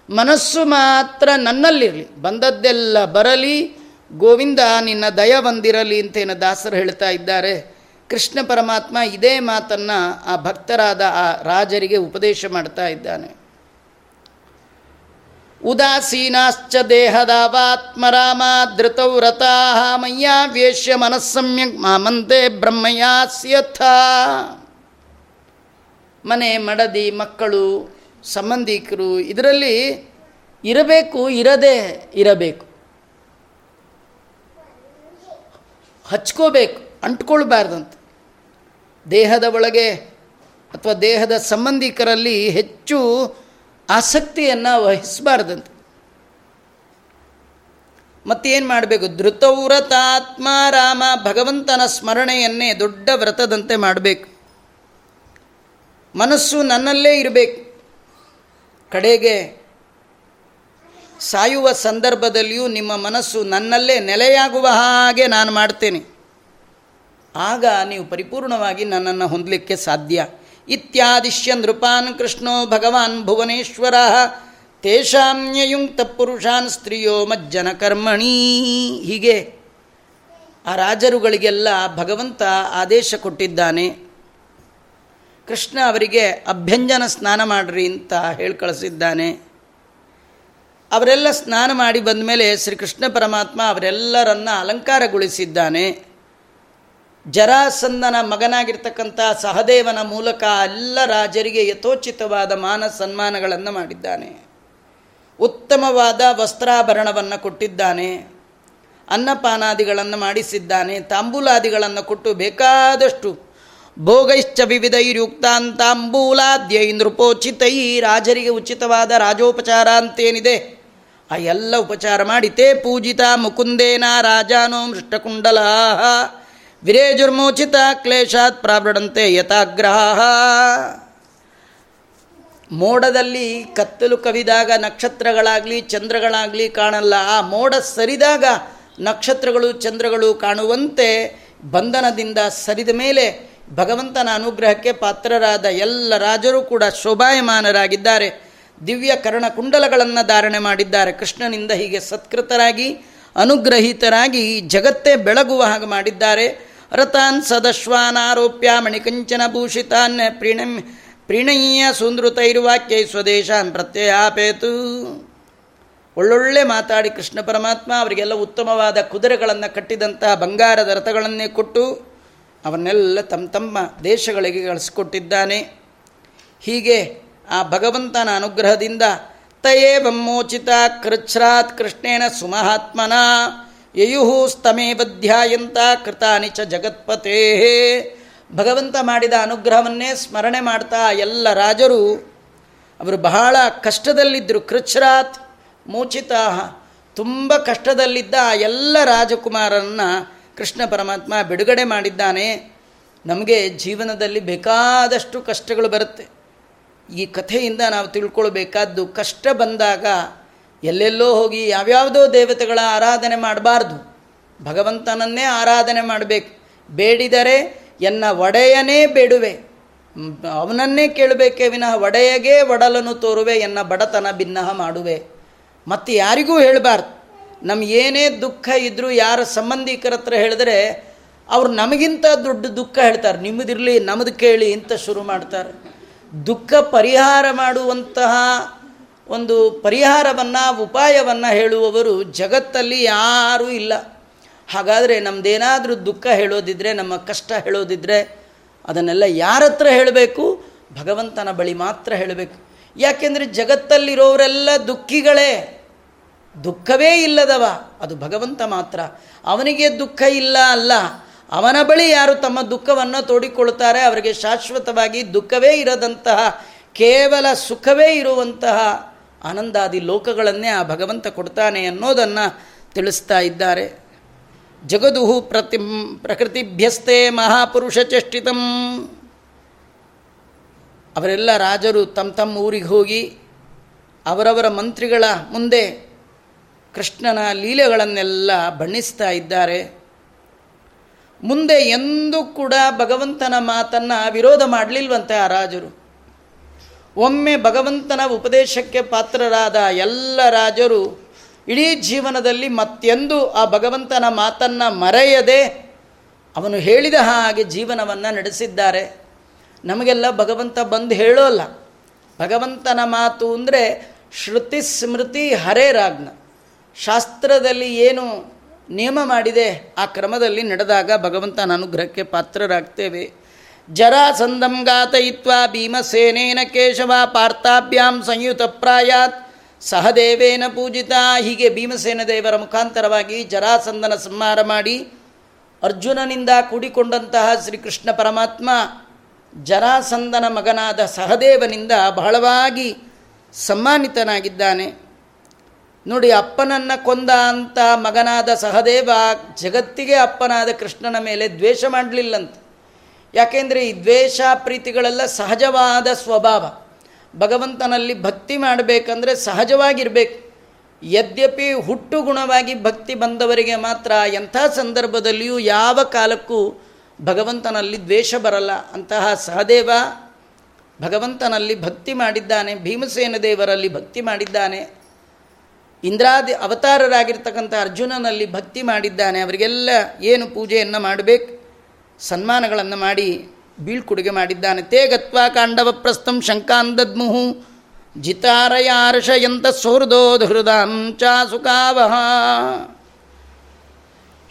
ಮನಸ್ಸು ಮಾತ್ರ ನನ್ನಲ್ಲಿರಲಿ. ಬಂದದ್ದೆಲ್ಲ ಬರಲಿ, ಗೋವಿಂದ ನಿನ್ನ ದಯ ಬಂದಿರಲಿ ಅಂತೇನು ದಾಸರು ಹೇಳ್ತಾ ಇದ್ದಾರೆ. ಕೃಷ್ಣ ಪರಮಾತ್ಮ ಇದೇ ಮಾತನ್ನು ಆ ಭಕ್ತರಾದ ಆ ರಾಜರಿಗೆ ಉಪದೇಶ ಮಾಡ್ತಾ ಇದ್ದಾನೆ. ಉದಾಸೀನಾಶ್ಚ ದೇಹದಾವಾತ್ಮರಾಮ ಧೃತೌ ರಥಾ ಮಯ್ಯಾವೇಶ್ಯ ಮನಸ್ಸಮ್ಯಕ್ ಮಾಮಂತೆ ಬ್ರಹ್ಮಯಾಸ್ಯಥ ಮನೆ, ಮಡದಿ, ಮಕ್ಕಳು, ಸಂಬಂಧಿಕರು ಇದರಲ್ಲಿ ಇರಬೇಕು, ಇರದೇ ಇರಬೇಕು. ಹಚ್ಕೋಬೇಕು, ಅಂಟ್ಕೊಳ್ಬಾರ್ದಂತೆ. ದೇಹದ ಒಳಗೆ ಅಥವಾ ದೇಹದ ಸಂಬಂಧಿಕರಲ್ಲಿ ಹೆಚ್ಚು ಆಸಕ್ತಿಯನ್ನು ವಹಿಸಬಾರ್ದಂತೆ. ಮತ್ತೇನು ಮಾಡಬೇಕು? ಧೃತವ್ರತಾತ್ಮ ರಾಮ ಭಗವಂತನ ಸ್ಮರಣೆಯನ್ನೇ ದೊಡ್ಡ ವ್ರತದಂತೆ ಮಾಡಬೇಕು. ಮನಸ್ಸು ನನ್ನಲ್ಲೇ ಇರಬೇಕು. ಕಡೆಗೆ ಸಾಯುವ ಸಂದರ್ಭದಲ್ಲಿಯೂ ನಿಮ್ಮ ಮನಸ್ಸು ನನ್ನಲ್ಲೇ ನೆಲೆಯಾಗುವ ಹಾಗೆ ನಾನು ಮಾಡ್ತೇನೆ. ಆಗ ನೀವು ಪರಿಪೂರ್ಣವಾಗಿ ನನ್ನನ್ನು ಹೊಂದಲಿಕ್ಕೆ ಸಾಧ್ಯ. ಇತ್ಯಾದಿಶ್ಯ ನೃಪಾನ್ ಕೃಷ್ಣೋ ಭಗವಾನ್ ಭುವನೇಶ್ವರ. ತೇಷಾಮ್ಯಯುಂಕ್ತ ಪುರುಷಾನ್ ಸ್ತ್ರೀಯೋ ಮಜ್ಜನ ಕರ್ಮಣಿ. ಹೀಗೆ ಆ ರಾಜರುಗಳಿಗೆಲ್ಲ ಭಗವಂತ ಆದೇಶ ಕೊಟ್ಟಿದ್ದಾನೆ. ಕೃಷ್ಣ ಅವರಿಗೆ ಅಭ್ಯಂಜನ ಸ್ನಾನ ಮಾಡ್ರಿ ಅಂತ ಹೇಳಿ ಕಳಿಸಿದ್ದಾನೆ ಅವರೆಲ್ಲ ಸ್ನಾನ ಮಾಡಿ ಬಂದ ಮೇಲೆ ಶ್ರೀಕೃಷ್ಣ ಪರಮಾತ್ಮ ಅವರೆಲ್ಲರನ್ನ ಅಲಂಕಾರಗೊಳಿಸಿದ್ದಾನೆ. ಜರಾಸಂದನ ಮಗನಾಗಿರ್ತಕ್ಕಂಥ ಸಹದೇವನ ಮೂಲಕ ಎಲ್ಲ ರಾಜರಿಗೆ ಯಥೋಚಿತವಾದ ಮಾನ ಸನ್ಮಾನಗಳನ್ನು ಮಾಡಿದ್ದಾನೆ. ಉತ್ತಮವಾದ ವಸ್ತ್ರಾಭರಣವನ್ನು ಕೊಟ್ಟಿದ್ದಾನೆ. ಅನ್ನಪಾನಾದಿಗಳನ್ನು ಮಾಡಿಸಿದ್ದಾನೆ. ತಾಂಬೂಲಾದಿಗಳನ್ನು ಕೊಟ್ಟು ಬೇಕಾದಷ್ಟು ಭೋಗೈಶ್ಚ ವಿವಿಧೈರ್ಯುಕ್ತಾಂತಾಂಬೂಲಾದ್ಯೈ ನೃಪೋಚಿತೈ ರಾಜರಿಗೆ ಉಚಿತವಾದ ರಾಜೋಪಚಾರ ಅಂತೇನಿದೆ. ಆ ಎಲ್ಲ ಉಪಚಾರ ಮಾಡಿ ತೇ ಪೂಜಿತ ಮುಕುಂದೇನ ರಾಜಾನೋ ಮೃಷ್ಟಕುಂಡಲ ವಿರೇಜುರ್ಮೋಚಿತ ಕ್ಲೇಶಾತ್ ಪ್ರಾವೃಢಂತೆ ಯಥಾಗ್ರಹ ಮೋಡದಲ್ಲಿ ಕತ್ತಲು ಕವಿದಾಗ ನಕ್ಷತ್ರಗಳಾಗಲಿ ಚಂದ್ರಗಳಾಗಲಿ ಕಾಣಲ್ಲ. ಆ ಮೋಡ ಸರಿದಾಗ ನಕ್ಷತ್ರಗಳು ಚಂದ್ರಗಳು ಕಾಣುವಂತೆ ಬಂಧನದಿಂದ ಸರಿದ ಮೇಲೆ ಭಗವಂತನ ಅನುಗ್ರಹಕ್ಕೆ ಪಾತ್ರರಾದ ಎಲ್ಲ ರಾಜರು ಕೂಡ ಶೋಭಾಯಮಾನರಾಗಿದ್ದಾರೆ. ದಿವ್ಯ ಕರ್ಣಕುಂಡಲಗಳನ್ನು ಧಾರಣೆ ಮಾಡಿದ್ದಾರೆ. ಕೃಷ್ಣನಿಂದ ಹೀಗೆ ಸತ್ಕೃತರಾಗಿ, ಅನುಗ್ರಹಿತರಾಗಿ ಜಗತ್ತೇ ಬೆಳಗುವ ಹಾಗೆ ಮಾಡಿದ್ದಾರೆ. ರಥಾನ್ ಸದಶ್ವಾನಾರೋಪ್ಯ ಮಣಿಕಂಚನ ಭೂಷಿತಾನ್ ಪ್ರೀಣ ಪ್ರೀಣಯ್ಯ ಸುಂದೃತೈರ್ವಾಕ್ಯೈ ಸ್ವದೇಶಾನ್ ಪ್ರತ್ಯಯಾಪೇತು. ಒಳ್ಳೊಳ್ಳೆ ಮಾತಾಡಿ ಕೃಷ್ಣ ಪರಮಾತ್ಮ ಅವರಿಗೆಲ್ಲ ಉತ್ತಮವಾದ ಕುದುರೆಗಳನ್ನು ಕಟ್ಟಿದಂತಹ ಬಂಗಾರದ ರಥಗಳನ್ನೇ ಕೊಟ್ಟು ಅವನ್ನೆಲ್ಲ ತಮ್ಮ ತಮ್ಮ ದೇಶಗಳಿಗೆ ಕಳಿಸಿಕೊಟ್ಟಿದ್ದಾನೆ. ಹೀಗೆ ಆ ಭಗವಂತನ ಅನುಗ್ರಹದಿಂದ ತಯೇ ಬಮ್ಮೋಚಿತ ಕೃಚ್ಛ್ರಾತ್ ಕೃಷ್ಣೇನ ಸುಮಹಾತ್ಮನ ಯಯುಹು ಸ್ತಮೇವಧ್ಯಾಯಂತ ಕೃತಾನಿ ಚ ಜಗತ್ಪತೇ. ಭಗವಂತ ಮಾಡಿದ ಅನುಗ್ರಹವನ್ನೇ ಸ್ಮರಣೆ ಮಾಡ್ತಾ ಎಲ್ಲ ರಾಜರು, ಅವರು ಬಹಳ ಕಷ್ಟದಲ್ಲಿದ್ದರು. ಕೃಚ್ರಾತ್ ಮೂಚಿತ ತುಂಬ ಕಷ್ಟದಲ್ಲಿದ್ದ ಎಲ್ಲ ರಾಜಕುಮಾರರನ್ನು ಕೃಷ್ಣ ಪರಮಾತ್ಮ ಬಿಡುಗಡೆ ಮಾಡಿದ್ದಾನೆ. ನಮಗೆ ಜೀವನದಲ್ಲಿ ಬೇಕಾದಷ್ಟು ಕಷ್ಟಗಳು ಬರುತ್ತೆ. ಈ ಕಥೆಯಿಂದ ನಾವು ತಿಳ್ಕೊಳ್ಬೇಕಾದ್ದು ಕಷ್ಟ ಬಂದಾಗ ಎಲ್ಲೆಲ್ಲೋ ಹೋಗಿ ಯಾವ್ಯಾವುದೋ ದೇವತೆಗಳ ಆರಾಧನೆ ಮಾಡಬಾರ್ದು. ಭಗವಂತನನ್ನೇ ಆರಾಧನೆ ಮಾಡಬೇಕು. ಬೇಡಿದರೆ ಎನ್ನ ಒಡೆಯನೇ ಬೇಡುವೆ. ಅವನನ್ನೇ ಕೇಳಬೇಕೇ ವಿನಃ ಒಡೆಯಗೆ ಒಡಲನ್ನು ತೋರುವೆ ಎನ್ನ ಬಡತನ ಭಿನ್ನಹ ಮಾಡುವೆ. ಮತ್ತು ಯಾರಿಗೂ ಹೇಳಬಾರ್ದು. ನಮ್ಮ ಏನೇ ದುಃಖ ಇದ್ದರೂ ಯಾರ ಸಂಬಂಧಿಕರ ಹತ್ರ ಹೇಳಿದ್ರೆ ಅವ್ರು ನಮಗಿಂತ ದೊಡ್ಡ ದುಃಖ ಹೇಳ್ತಾರೆ. ನಿಮ್ಮದಿರಲಿ ನಮ್ಮದು ಕೇಳಿ ಅಂತ ಶುರು ಮಾಡ್ತಾರೆ. ದುಃಖ ಪರಿಹಾರ ಮಾಡುವಂತಹ ಒಂದು ಪರಿಹಾರವನ್ನು, ಉಪಾಯವನ್ನು ಹೇಳುವವರು ಜಗತ್ತಲ್ಲಿ ಯಾರೂ ಇಲ್ಲ. ಹಾಗಾದರೆ ನಮ್ಮದೇನಾದರೂ ದುಃಖ ಹೇಳೋದಿದ್ರೆ, ನಮ್ಮ ಕಷ್ಟ ಹೇಳೋದಿದ್ರೆ, ಅದನ್ನೆಲ್ಲ ಯಾರ ಹತ್ರ ಹೇಳಬೇಕು? ಭಗವಂತನ ಬಳಿ ಮಾತ್ರ ಹೇಳಬೇಕು. ಯಾಕೆಂದರೆ ಜಗತ್ತಲ್ಲಿರೋರೆಲ್ಲ ದುಃಖಿಗಳೇ. ದುಃಖವೇ ಇಲ್ಲದವ, ಅದು ಭಗವಂತ ಮಾತ್ರ. ಅವನಿಗೆ ದುಃಖ ಇಲ್ಲ ಅಲ್ಲ. ಅವನ ಬಳಿ ಯಾರು ತಮ್ಮ ದುಃಖವನ್ನು ತೋಡಿಕೊಳ್ತಾರೆ, ಅವರಿಗೆ ಶಾಶ್ವತವಾಗಿ ದುಃಖವೇ ಇರದಂತಹ, ಕೇವಲ ಸುಖವೇ ಇರುವಂತಹ ಆನಂದಾದಿ ಲೋಕಗಳನ್ನೇ ಆ ಭಗವಂತ ಕೊಡ್ತಾನೆ ಅನ್ನೋದನ್ನು ತಿಳಿಸ್ತಾ ಇದ್ದಾರೆ. ಜಗದುಹು ಪ್ರತಿ ಪ್ರಕೃತಿಭ್ಯಸ್ತೆ ಮಹಾಪುರುಷ ಚಷ್ಟಿತಂ. ಅವರೆಲ್ಲ ರಾಜರು ತಮ್ಮ ತಮ್ಮ ಊರಿಗೆ ಹೋಗಿ ಅವರವರ ಮಂತ್ರಿಗಳ ಮುಂದೆ ಕೃಷ್ಣನ ಲೀಲೆಗಳನ್ನೆಲ್ಲ ಬಣ್ಣಿಸ್ತಾ ಇದ್ದಾರೆ. ಮುಂದೆ ಎಂದೂ ಕೂಡ ಭಗವಂತನ ಮಾತನ್ನು ವಿರೋಧ ಮಾಡಲಿಲ್ವಂತೆ ಆ ರಾಜರು. ಒಮ್ಮೆ ಭಗವಂತನ ಉಪದೇಶಕ್ಕೆ ಪಾತ್ರರಾದ ಎಲ್ಲ ರಾಜರು ಇಡೀ ಜೀವನದಲ್ಲಿ ಮತ್ತೆಂದು ಆ ಭಗವಂತನ ಮಾತನ್ನು ಮರೆಯದೆ ಅವನು ಹೇಳಿದ ಹಾಗೆ ಜೀವನವನ್ನು ನಡೆಸಿದ್ದಾರೆ. ನಮಗೆಲ್ಲ ಭಗವಂತ ಬಂದು ಹೇಳೋಲ್ಲ. ಭಗವಂತನ ಮಾತು ಅಂದರೆ ಶ್ರುತಿ ಸ್ಮೃತಿ ಹರೇ ರಾಜ್ಞ. ಶಾಸ್ತ್ರದಲ್ಲಿ ಏನು ನಿಯಮ ಮಾಡಿದೆ ಆ ಕ್ರಮದಲ್ಲಿ ನಡೆದಾಗ ಭಗವಂತನ ಅನುಗ್ರಹಕ್ಕೆ ಪಾತ್ರರಾಗ್ತೇವೆ. ಜರಾಸಂದಂ ಘಾತಯಿತ್ವ ಭೀಮಸೇನೇನ ಕೇಶವ ಪಾರ್ಥಾಭ್ಯಾಂ ಸಂಯುತ ಪ್ರಾಯಾತ್. ಸಹದೇವೇನ ಪೂಜಿತ, ಹೀಗೆ ಭೀಮಸೇನ ದೇವರ ಮುಖಾಂತರವಾಗಿ ಜರಾಸಂದನ ಸಂಹಾರ ಮಾಡಿ ಅರ್ಜುನನಿಂದ ಕೂಡಿಕೊಂಡಂತಹ ಶ್ರೀಕೃಷ್ಣ ಪರಮಾತ್ಮ ಜರಾಸಂದನ ಮಗನಾದ ಸಹದೇವನಿಂದ ಬಹಳವಾಗಿ ಸಮ್ಮಾನಿತನಾಗಿದ್ದಾನೆ. ನೋಡಿ, ಅಪ್ಪನನ್ನು ಕೊಂದ ಅಂತ ಮಗನಾದ ಸಹದೇವ ಜಗತ್ತಿಗೆ ಅಪ್ಪನಾದ ಕೃಷ್ಣನ ಮೇಲೆ ದ್ವೇಷ ಮಾಡಲಿಲ್ಲಂತ. ಯಾಕೆಂದರೆ ಈ ದ್ವೇಷ, ಪ್ರೀತಿಗಳೆಲ್ಲ ಸಹಜವಾದ ಸ್ವಭಾವ. ಭಗವಂತನಲ್ಲಿ ಭಕ್ತಿ ಮಾಡಬೇಕಂದ್ರೆ ಸಹಜವಾಗಿರಬೇಕು. ಯದ್ಯಪಿ ಹುಟ್ಟು ಗುಣವಾಗಿ ಭಕ್ತಿ ಬಂದವರಿಗೆ ಮಾತ್ರ ಎಂಥ ಸಂದರ್ಭದಲ್ಲಿಯೂ ಯಾವ ಕಾಲಕ್ಕೂ ಭಗವಂತನಲ್ಲಿ ದ್ವೇಷ ಬರಲ್ಲ. ಅಂತಹ ಸಹದೇವ ಭಗವಂತನಲ್ಲಿ ಭಕ್ತಿ ಮಾಡಿದ್ದಾನೆ, ಭೀಮಸೇನ ದೇವರಲ್ಲಿ ಭಕ್ತಿ ಮಾಡಿದ್ದಾನೆ. ಇಂದ್ರಾದಿ ಅವತಾರರಾಗಿರ್ತಕ್ಕಂಥ ಅರ್ಜುನನಲ್ಲಿ ಭಕ್ತಿ ಮಾಡಿದ್ದಾನೆ. ಅವರಿಗೆಲ್ಲ ಏನು ಪೂಜೆಯನ್ನು ಮಾಡಬೇಕು? ಸನ್ಮಾನಗಳನ್ನು ಮಾಡಿ ಬೀಳ್ಕೊಡುಗೆ ಮಾಡಿದ್ದಾನೆ. ತೇ ಗತ್ವಾ ಕಾಂಡವ ಪ್ರಸ್ಥಂ ಶಂಕಾಂದದ್ಮುಹು ಜಿತಾರಯಾರ್ಷಯಂತ ಸೌಹೃದೋ ಹೃದಾಂಚ ಸುಖಾವಹ.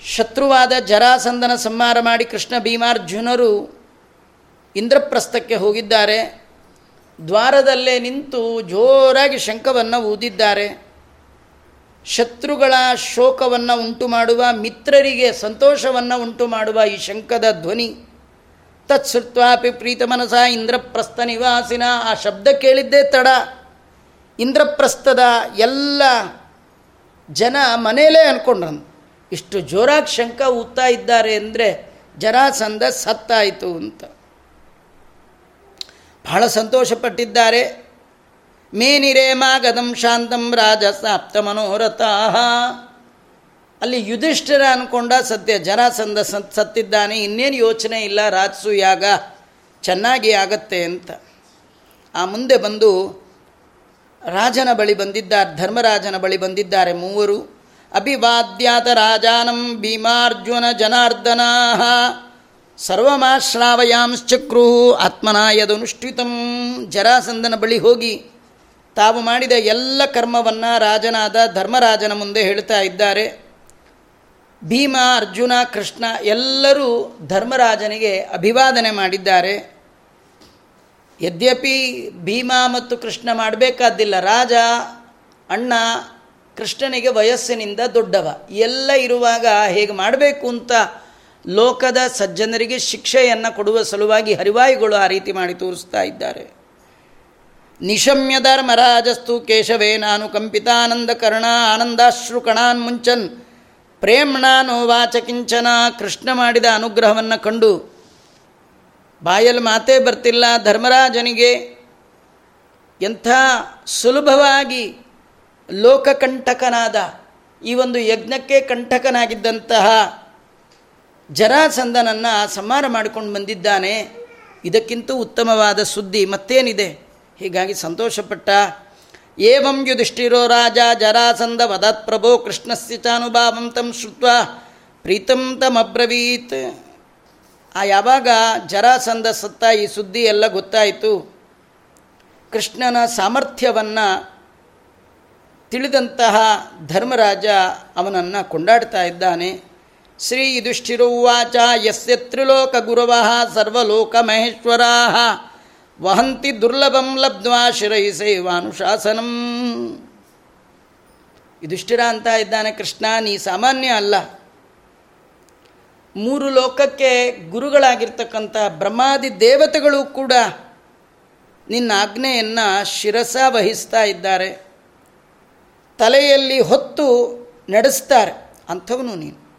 ಶತ್ರುವಾದ ಜರಾಸಂದನ ಸಂಹಾರ ಮಾಡಿ ಕೃಷ್ಣ ಭೀಮಾರ್ಜುನರು ಇಂದ್ರಪ್ರಸ್ಥಕ್ಕೆ ಹೋಗಿದ್ದಾರೆ. ದ್ವಾರದಲ್ಲೇ ನಿಂತು ಜೋರಾಗಿ ಶಂಖವನ್ನು ಊದಿದ್ದಾರೆ. ಶತ್ರುಗಳ ಶೋಕವನ್ನು ಉಂಟು ಮಾಡುವ, ಮಿತ್ರರಿಗೆ ಸಂತೋಷವನ್ನು ಉಂಟು ಮಾಡುವ ಈ ಶಂಕದ ಧ್ವನಿ. ತತ್ಸೃತ್ವಾಪಿ ಪ್ರೀತ ಮನಸ ಇಂದ್ರಪ್ರಸ್ಥ ನಿವಾಸಿನ, ಆ ಶಬ್ದ ಕೇಳಿದ್ದೇ ತಡ. ಇಂದ್ರಪ್ರಸ್ಥದ ಎಲ್ಲ ಜನ ಮನೆಯಲ್ಲೇ ಅಂದ್ಕೊಂಡ್ರನ್ ಇಷ್ಟು ಜೋರಾಗಿ ಶಂಕ ಊದ್ತಾ ಇದ್ದಾರೆ ಅಂದರೆ ಜರಾಸಂಧ ಸತ್ತಾಯಿತು ಅಂತ. ಬಹಳ ಸಂತೋಷಪಟ್ಟಿದ್ದಾರೆ. ಮೇನಿರೇ ಮಾಗದಂ ಶಾಂತಂ ರಾಜ ಸಾಪ್ತ ಮನೋರಥ ಅಲ್ಲಿ ಯುಧಿಷ್ಠಿರ ಅಂದ್ಕೊಂಡ ಸತ್ಯ ಜರಾಸಂದ ಸತ್ ಸತ್ತಿದ್ದಾನೆ, ಇನ್ನೇನು ಯೋಚನೆ ಇಲ್ಲ ರಾಜಸು ಯಾಗ ಚೆನ್ನಾಗಿ ಆಗತ್ತೆ ಅಂತ. ಆ ಮುಂದೆ ಬಂದು ರಾಜನ ಬಳಿ ಬಂದಿದ್ದಾರೆ, ಧರ್ಮರಾಜನ ಬಳಿ ಬಂದಿದ್ದಾರೆ ಮೂವರು. ಅಭಿವಾದ್ಯಾತ ರಾಜಾನಂ ಭೀಮಾರ್ಜುನ ಜನಾರ್ದನಾ ಸರ್ವಮಾಶ್ರಾವಯಾಂಶ್ಚಕ್ರು ಆತ್ಮನಾಯದನುಷ್ಠಿತಂ. ಜರಾಸಂದನ ಬಳಿ ಹೋಗಿ ತಾವು ಮಾಡಿದ ಎಲ್ಲ ಕರ್ಮವನ್ನು ರಾಜನಾದ ಧರ್ಮರಾಜನ ಮುಂದೆ ಹೇಳ್ತಾ ಇದ್ದಾರೆ. ಭೀಮ, ಅರ್ಜುನ, ಕೃಷ್ಣ ಎಲ್ಲರೂ ಧರ್ಮರಾಜನಿಗೆ ಅಭಿವಾದನೆ ಮಾಡಿದ್ದಾರೆ. ಯದ್ಯಪಿ ಭೀಮ ಮತ್ತು ಕೃಷ್ಣ ಮಾಡಬೇಕಾದ್ದಿಲ್ಲ, ರಾಜ, ಅಣ್ಣ, ಕೃಷ್ಣನಿಗೆ ವಯಸ್ಸಿನಿಂದ ದೊಡ್ಡವ, ಎಲ್ಲ ಇರುವಾಗ ಹೇಗೆ ಮಾಡಬೇಕು ಅಂತ ಲೋಕದ ಸಜ್ಜನರಿಗೆ ಶಿಕ್ಷೆಯನ್ನು ಕೊಡುವ ಸಲುವಾಗಿ ಹರಿವಾಯುಗಳು ಆ ರೀತಿ ಮಾಡಿ ತೋರಿಸ್ತಾ ಇದ್ದಾರೆ. ನಿಶಮ್ಯ ಧರ್ಮರಾಜಸ್ತು ಕೇಶವೇ, ನಾನು ಕಂಪಿತಾನಂದ ಕರ್ಣ ಆನಂದಾಶ್ರು ಕಣಾನ್ ಮುಂಚನ್, ಪ್ರೇಮ್ಣಾನು ವಾಚಕಿಂಚನ ಕೃಷ್ಣ ಮಾಡಿದ ಅನುಗ್ರಹವನ್ನು ಕಂಡು, ಬಾಯಲ್ಲಿ ಮಾತೇ ಬರ್ತಿಲ್ಲ ಧರ್ಮರಾಜನಿಗೆ. ಎಂಥ ಸುಲಭವಾಗಿ ಲೋಕಕಂಠಕನಾದ ಈ ಒಂದು ಯಜ್ಞಕ್ಕೆ ಕಂಠಕನಾಗಿದ್ದಂತಹ ಜರಾಸಂದನನ್ನು ಸಂಹಾರ ಮಾಡಿಕೊಂಡು ಬಂದಿದ್ದಾನೆ. ಇದಕ್ಕಿಂತ ಉತ್ತಮವಾದ ಸುದ್ದಿ ಮತ್ತೇನಿದೆ? ಹೀಗಾಗಿ ಸಂತೋಷಪಟ್ಟ. ಏವಂ ಯುಧಿಷ್ಠಿರೋ ರಾಜ ಜರಾಸಂದ ವದತ್ ಪ್ರಭೋ ಕೃಷ್ಣಸ್ಯ ಚಾನುಭಾವಂ ತಂ ಶ್ರುತ್ವ ಪ್ರೀತಂ ತಮಬ್ರವೀತ್ ಆ ಯಾವಾಗ ಜರಾಸಂದ ಸತ್ತ ಈ ಸುದ್ದಿ ಎಲ್ಲ ಗೊತ್ತಾಯಿತು. ಕೃಷ್ಣನ ಸಾಮರ್ಥ್ಯವನ್ನು ತಿಳಿದಂತಹ ಧರ್ಮರಾಜ ಅವನನ್ನು ಕೊಂಡಾಡ್ತಾ ಇದ್ದಾನೆ. ಶ್ರೀ ಯುಧಿಷ್ಠಿರುವಾಚ ಯಸ್ಯ ತ್ರಿಲೋಕ ಗುರವಃ ಸರ್ವಲೋಕ ಮಹೇಶ್ವರಾ ವಹಂತಿ ದುರ್ಲಭಂ ಲಬ್ಧ್ವಾ ಶಿರೈಸೈವಾನುಶಾಸನಂ ಯುಧಿಷ್ಠಿರ ಅಂತ ಇದ್ದಾನೆ ಕೃಷ್ಣ, ನೀ ಸಾಮಾನ್ಯ ಅಲ್ಲ. ಮೂರು ಲೋಕಕ್ಕೆ ಗುರುಗಳಾಗಿರ್ತಕ್ಕಂಥ ಬ್ರಹ್ಮಾದಿ ದೇವತೆಗಳು ಕೂಡ ನಿನ್ನ ಆಜ್ಞೆಯನ್ನು ಶಿರಸ ವಹಿಸ್ತಾ ಇದ್ದಾರೆ. ತಲೆಯಲ್ಲಿ ಹೊತ್ತು ನಡೆಸ್ತಾರೆ ಅಂಥವನು ನೀನು.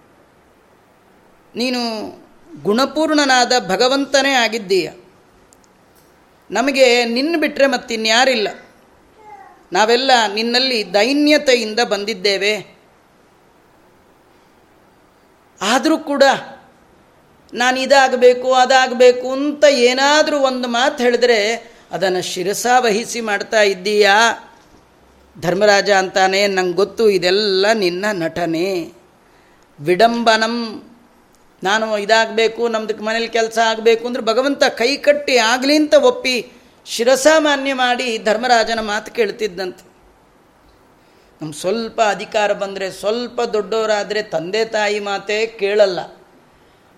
ನೀನು ಗುಣಪೂರ್ಣನಾದ ಭಗವಂತನೇ ಆಗಿದ್ದೀಯ. ನಮಗೆ ನಿನ್ನ ಬಿಟ್ಟರೆ ಮತ್ತಿನ್ಯಾರಿಲ್ಲ ನಾವೆಲ್ಲ ನಿನ್ನಲ್ಲಿ ದೈನ್ಯತೆಯಿಂದ ಬಂದಿದ್ದೇವೆ. ಆದರೂ ಕೂಡ ನಾನು ಇದಾಗಬೇಕು, ಅದಾಗಬೇಕು ಅಂತ ಏನಾದರೂ ಒಂದು ಮಾತು ಹೇಳಿದ್ರೆ ಅದನ್ನು ಶಿರಸ ವಹಿಸಿ ಮಾಡ್ತಾ ಇದ್ದೀಯಾ? ಧರ್ಮರಾಜ ಅಂತಾನೆ, ನಂಗೆ ಗೊತ್ತು, ಇದೆಲ್ಲ ನಿನ್ನ ನಟನೆ. ವಿಡಂಬನಂ ನಾನು ಇದಾಗಬೇಕು ನಮ್ದಕ್ಕೆ ಮನೇಲಿ ಕೆಲಸ ಆಗಬೇಕು ಅಂದ್ರೆ ಭಗವಂತ ಕೈ ಕಟ್ಟಿ ಆಗಲಿ ಅಂತ ಒಪ್ಪಿ ಶಿರಸಾಮಾನ್ಯ ಮಾಡಿ ಧರ್ಮರಾಜನ ಮಾತು ಕೇಳ್ತಿದ್ದಂತೆ. ನಮ್ಮ ಸ್ವಲ್ಪ ಅಧಿಕಾರ ಬಂದರೆ, ಸ್ವಲ್ಪ ದೊಡ್ಡವರಾದರೆ ತಂದೆ ತಾಯಿ ಮಾತೇ ಕೇಳಲ್ಲ.